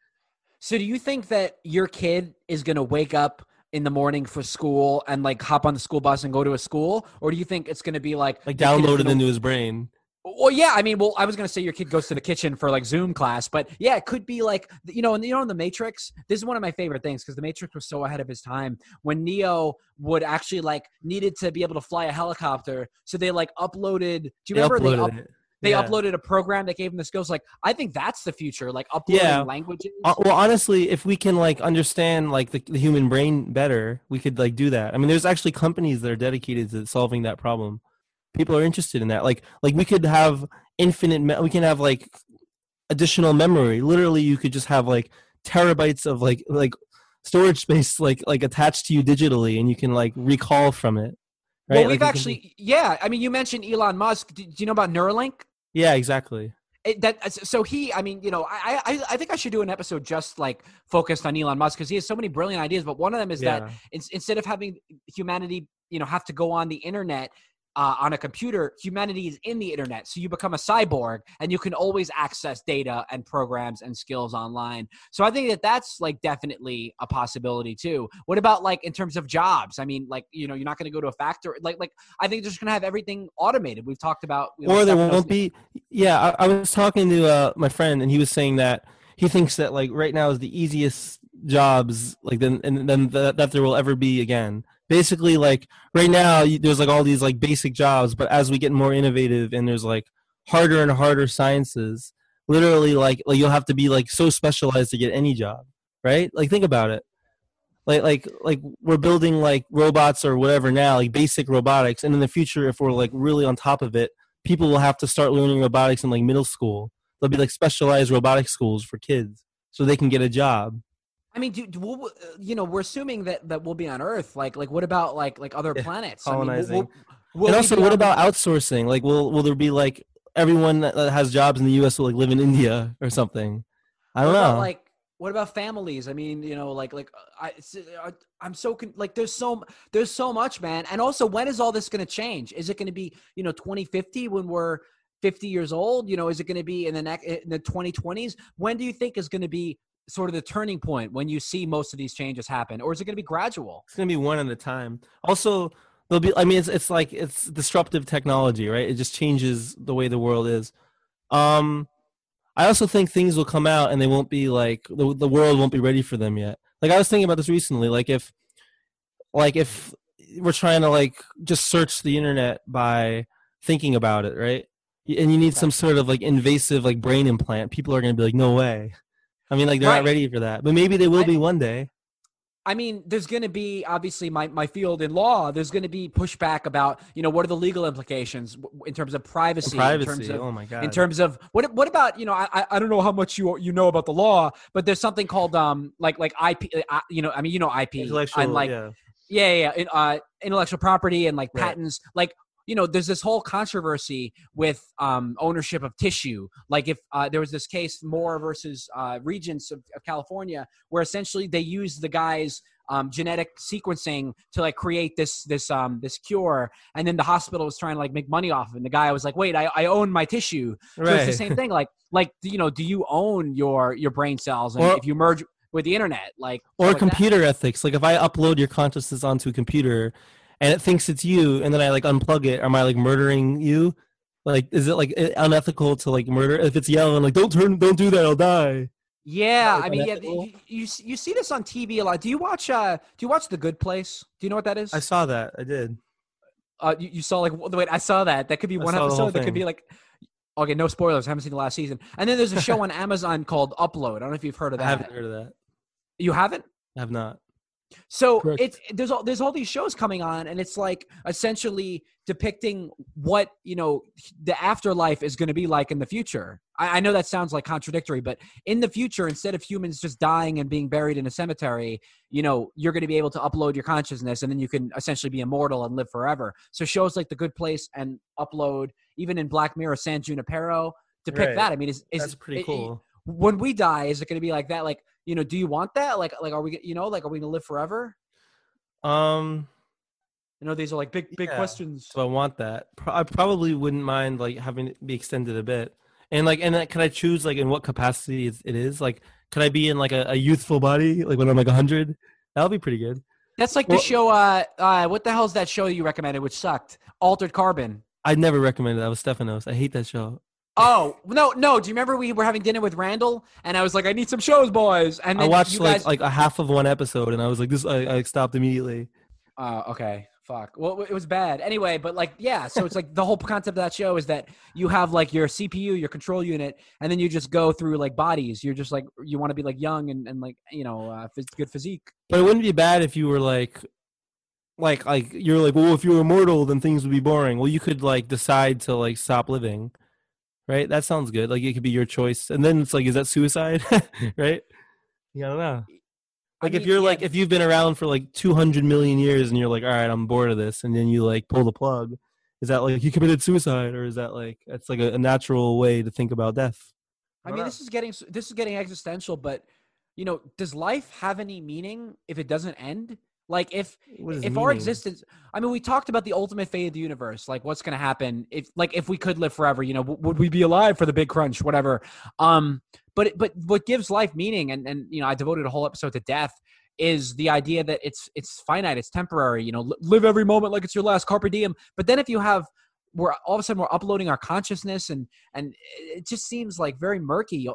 So, do you think that your kid is going to wake up in the morning for school and like hop on the school bus and go to a school, or do you think it's going to be like Like the kid is downloaded gonna- into his brain. Well, yeah, I mean, well, I was gonna say your kid goes to the kitchen for like Zoom class, but yeah, it could be like you know, and you know, in the Matrix, this is one of my favorite things because the Matrix was so ahead of his time. When Neo would actually like needed to be able to fly a helicopter, so they like uploaded. Do you They remember they up, it. They Yeah. uploaded a program that gave them the skills? Like, I think that's the future, like uploading Yeah. languages. Uh, well, honestly, if we can like understand like the, the human brain better, we could like do that. I mean, there's actually companies that are dedicated to solving that problem. People are interested in that. Like, like we could have infinite. Me- we can have like additional memory. Literally, you could just have like terabytes of like like storage space like like attached to you digitally, and you can like recall from it. Right? well, we've can- actually, yeah. I mean, you mentioned Elon Musk. Do, do you know about Neuralink? yeah, exactly. it, that uh, so he i mean you know I, I i think i should do an episode just like focused on elon musk because he has so many brilliant ideas but one of them is that in, instead of having humanity you know have to go on the internet uh, on a computer humanity is in the internet. So you become a cyborg and you can always access data and programs and skills online. So i think that that's like definitely a possibility too. What about like in terms of jobs? I mean like you know you're not going to go to a factory like like i think they're just going to have everything automated. We've talked about you know, or there won't be yeah I, I was talking to uh, my friend and he was saying that he thinks that like right now is the easiest jobs like then and then that, that there will ever be again basically like right now there's like all these like basic jobs but as we get more innovative and there's like harder and harder sciences literally like like you'll have to be like so specialized to get any job right? Like think about it. Like like like we're building like robots or whatever now like basic robotics and in the future if we're like really on top of it people will have to start learning robotics in like middle school. There'll be like specialized robotic schools for kids so they can get a job I mean, do, do we'll, uh, you know, we're assuming that that we'll be on Earth. Like, like what about like like other Yeah, planets? I mean, colonizing. will- will and also what on about outsourcing like will will there be like everyone that has jobs in the us will like live in india or something i don't about, know like, what about families? I mean, you know, like like uh, I, uh, I'm so con- like there's so there's so much, man. And also, when is all this going to change? Is it going to be you know 2050 when we're 50 years old? You know, is it going to be in the next in the 2020s? When do you think is going to be sort of the turning point when you see most of these changes happen, or is it going to be gradual? it's gonna be one at a time also there'll be i mean it's, it's like it's disruptive technology right it just changes the way the world is um i also think things will come out and they won't be like the, the world won't be ready for them yet Like I was thinking about this recently. Like if, like if we're trying to like just search the internet by thinking about it, right? And you need some sort of like invasive like brain implant. People are gonna be like, no way. I mean, like they're Right. not ready for that, but maybe they will I- be one day. I mean, there's going to be obviously my, my field in law. There's going to be pushback about you know what are the legal implications in terms of privacy, Privacy. in terms of oh my god. in terms of what what about you know I I- don't know how much you you know about the law, but there's something called um like like IP uh, you know I mean you know IP intellectual, and like yeah. yeah yeah, yeah uh, intellectual property and like Right. patents like you know there's this whole controversy with um ownership of tissue like if uh, there was this case Moore versus uh, Regents of, of California where essentially they used the guy's um, genetic sequencing to like create this this um this cure and then the hospital was trying to like make money off of it and the guy was like wait I, I own my tissue so it's the same thing. Like, like you know, do you own your your brain cells? And Or- if you merge with the internet, like or like that. computer ethics. Like if I upload your consciousness onto a computer and it thinks it's you, and then I like unplug it, am I like murdering you? Like, is it like unethical to like murder? If it's yelling like, "Don't turn, don't do that, I'll die." Yeah, Like I mean, yeah, you, you you see this on TV a lot. Do you watch? uh Do you watch The Good Place? Do you know what that is? I saw that. I did. uh, you, you saw like w- wait, I saw that. That could be I one saw the whole episode. That could be like. Okay, no spoilers. I haven't seen the last season. And then there's a show on Amazon called Upload. I don't know if you've heard of I that. haven't heard of that. You haven't? I have not. So Correct. it's there's all there's all these shows coming on, and it's like essentially depicting what you know the afterlife is going to be like in the future. I, I know that sounds like contradictory, but in the future, instead of humans just dying and being buried in a cemetery, you know you're going to be able to upload your consciousness, and then you can essentially be immortal and live forever. So shows like The Good Place and Upload, even in Black Mirror, San Junipero depict Right. that. I mean, is is That's pretty it- cool. when we die, is it going to be like that? Like, you know, do you want that? Like, like, are we, you know, like, are we to live forever? Um, You know, these are like big, big Yeah. questions. so I want that. I probably wouldn't mind like having it be extended a bit. And like, and can I choose like in what capacity it is? Like, could I be in like a, a youthful body, like when I'm like hundred? That'll be pretty good. That's like Well- the show. Uh, uh, what the hell's that show you recommended, which sucked? Altered Carbon. I'd never recommend it. That was Stefanos. I hate that show. Oh no, no. Do you remember we were having dinner with Randall, and I was like, I need some shows, boys. And I watched like like a half of one episode, and I was like, this. I, I stopped immediately. Uh, okay, fuck. Well, it was bad. Anyway, but like, yeah. So it's like the whole concept of that show is that you have like your CPU, your control unit, and then you just go through like bodies. You're just like you want to be like young and, and like you know uh, phys- good physique. But it wouldn't be bad if you were like, like like you're like, well, if you were immortal, then things would be boring. Well, you could like decide to like stop living, right? That sounds good. Like it could be your choice, and then it's like, is that suicide, right? Yeah, I don't know. I Like if you're yeah, like if you've been around for like 200 million years and you're like, all right, I'm bored of this, and then you like pull the plug, is that like you committed suicide, or is that like that's like a, a natural way to think about death? I mean, this is getting this is getting existential, but you know, does life have any meaning if it doesn't end? Like if if our existence i mean we talked about the ultimate fate of the universe like what's going to happen if like if we could live forever you know w- would we be alive for the big crunch whatever. Um but but what gives life meaning and and you know i devoted a whole episode to death is the idea that it's it's finite it's temporary you know li- live every moment like it's your last carpe diem. But then if you have we're all of a sudden we're uploading our consciousness and and it just seems like very murky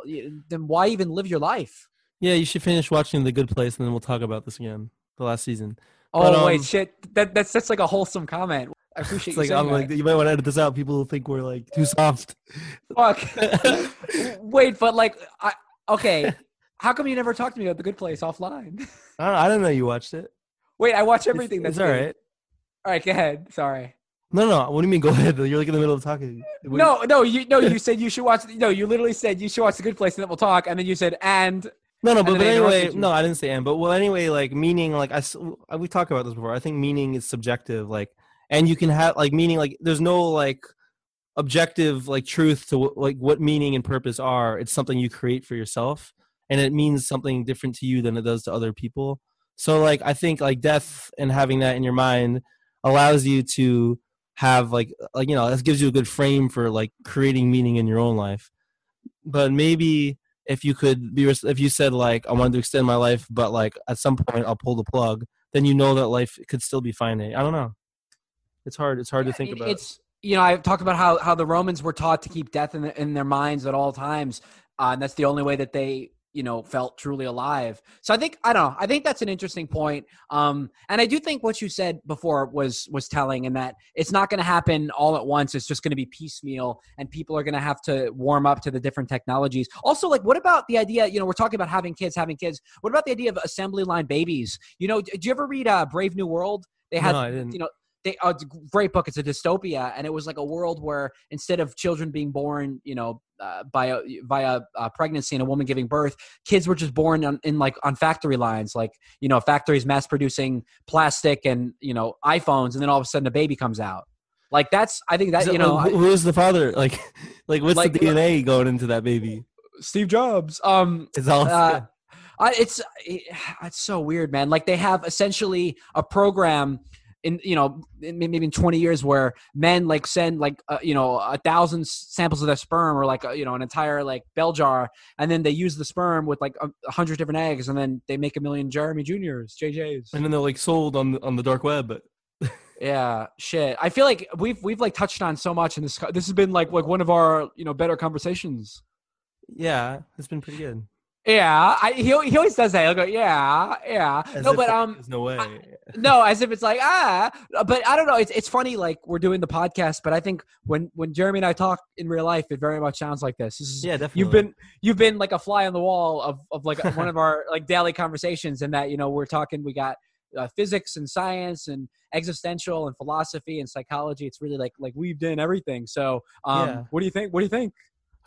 then why even live your life? Yeah, you should finish watching The Good Place, and then we'll talk about this again. The last season. oh But, wait um, shit that that's that's like a wholesome comment i appreciate It's you like saying I'm that. like you might want to edit this out. People think we're like too soft. Fuck. Wait, but like, I, okay. How come you never talked to me about the Good Place offline? I don't, I didn't know you watched it. Wait, I watch It's- everything. That's It's all right. All right, go ahead. Sorry. No, no. What do you mean? Go ahead. You're like in the middle of talking. What- No, no, you no, you said you should watch. No, you literally said you should watch the Good Place, and then we'll talk. And then you said, and No, no. But, but anyway, no, I didn't say and. But well, anyway, like meaning, like I uh, we talked about this before. I think meaning is subjective. Like, and you can have like meaning. Like, there's no like objective like truth to like what meaning and purpose are. It's something you create for yourself, and it means something different to you than it does to other people. So, like, I think like death and having that in your mind allows you to have like like you know this gives you a good frame for like creating meaning in your own life but maybe if you could be if you said like i wanted to extend my life but like at some point i'll pull the plug then you know that life could still be finite. I don't know. It's hard it's hard to think it- about. It's you know I've talked about how how the Romans were taught to keep death in, the, in their minds at all times, uh, and that's the only way that they you know felt truly alive. So i think i don't know i think that's an interesting point um and i do think what you said before was was telling in that it's not going to happen all at once it's just going to be piecemeal and people are going to have to warm up to the different technologies. Also like what about the idea you know we're talking about having kids having kids what about the idea of assembly line babies? You know did you ever read uh brave new world? They had No, I didn't. you know they uh, it's a great book it's a dystopia and it was like a world where instead of children being born you know uh, by a, via uh, pregnancy and a woman giving birth kids were just born on, in like on factory lines like you know factories mass producing plastic and you know iphones and then all of a sudden a baby comes out like that's i think that So, you know like, who is the father? Like, like what's Like, the DNA going into that baby? steve jobs um It's all uh, I, it's it's so weird, man. Like they have essentially a program in you know in, maybe in 20 years where men like send like uh, you know a thousand samples of their sperm or like uh, you know an entire like bell jar and then they use the sperm with like a, a hundred different eggs and then they make a million Jeremy Juniors, JJs. and then they're like sold on the, on the dark web. But Yeah, shit. I feel like we've we've like touched on so much in this. This has been like like one of our you know better conversations. yeah, it's been pretty good. Yeah, I, he he always does that. He'll go, yeah, yeah. As no, but um, there's no way. no, as if it's like ah, but I don't know. It's it's funny. Like we're doing the podcast, but I think when when Jeremy and I talk in real life, it very much sounds like this. This is yeah, definitely. you've been you've been like a fly on the wall of of like one of our like daily conversations, and that you know we're talking. We got uh, physics and science and existential and philosophy and psychology. It's really like like weaved in everything. So um, Yeah. what do you think? What do you think?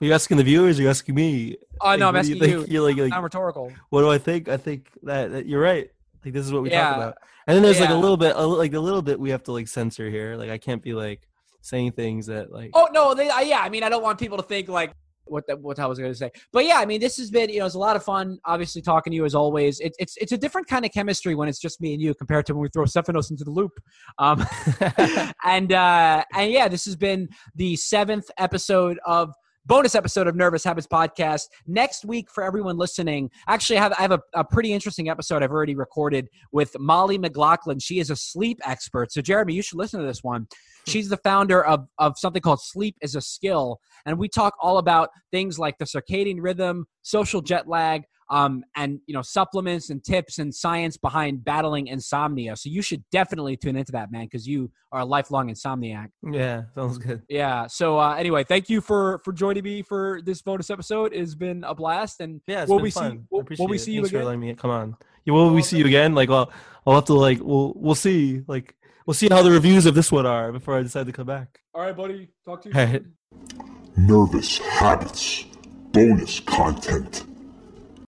Are you asking the viewers? Or are you asking me? Oh Like, no, I'm asking you. You're like, like, I'm rhetorical. what do I think? I think that, that you're right. Like this is what we Yeah. talk about. And then there's like a little bit, a, like a little bit we have to like censor here. Like I can't be like saying things that like. Oh no, they, I, yeah. I mean, I don't want people to think like what the, what I was going to say. But yeah, I mean, this has been you know it's a lot of fun. Obviously, talking to you as always. It, it's it's a different kind of chemistry when it's just me and you compared to when we throw Stephanos into the loop. Um, and uh, and yeah, this has been the seventh episode of. Bonus episode of Nervous Habits Podcast. Next week, for everyone listening, actually, I have, I have a, a pretty interesting episode I've already recorded with Mollie McGlocklin. She is a sleep expert. So, Jeremy, you should listen to this one. She's the founder of, of something called Sleep is a Skill. And we talk all about things like the circadian rhythm, social jet lag, um, and you know supplements and tips and science behind battling insomnia. So you should definitely tune into that, man, because you are a lifelong insomniac. yeah, sounds good. Yeah. So uh, anyway, thank you for for joining me for this bonus episode. It's been a blast, and Yeah, it's will been we fun. see? I Will, appreciate will we it. see you Thanks for again? letting me come on. Yeah, will we see you again? Like, well, I'll have to like, we'll we'll see. Like, we'll see how the reviews of this one are before I decide to come back. All right, buddy. Talk to you. All right. soon. Nervous Habits. Bonus content.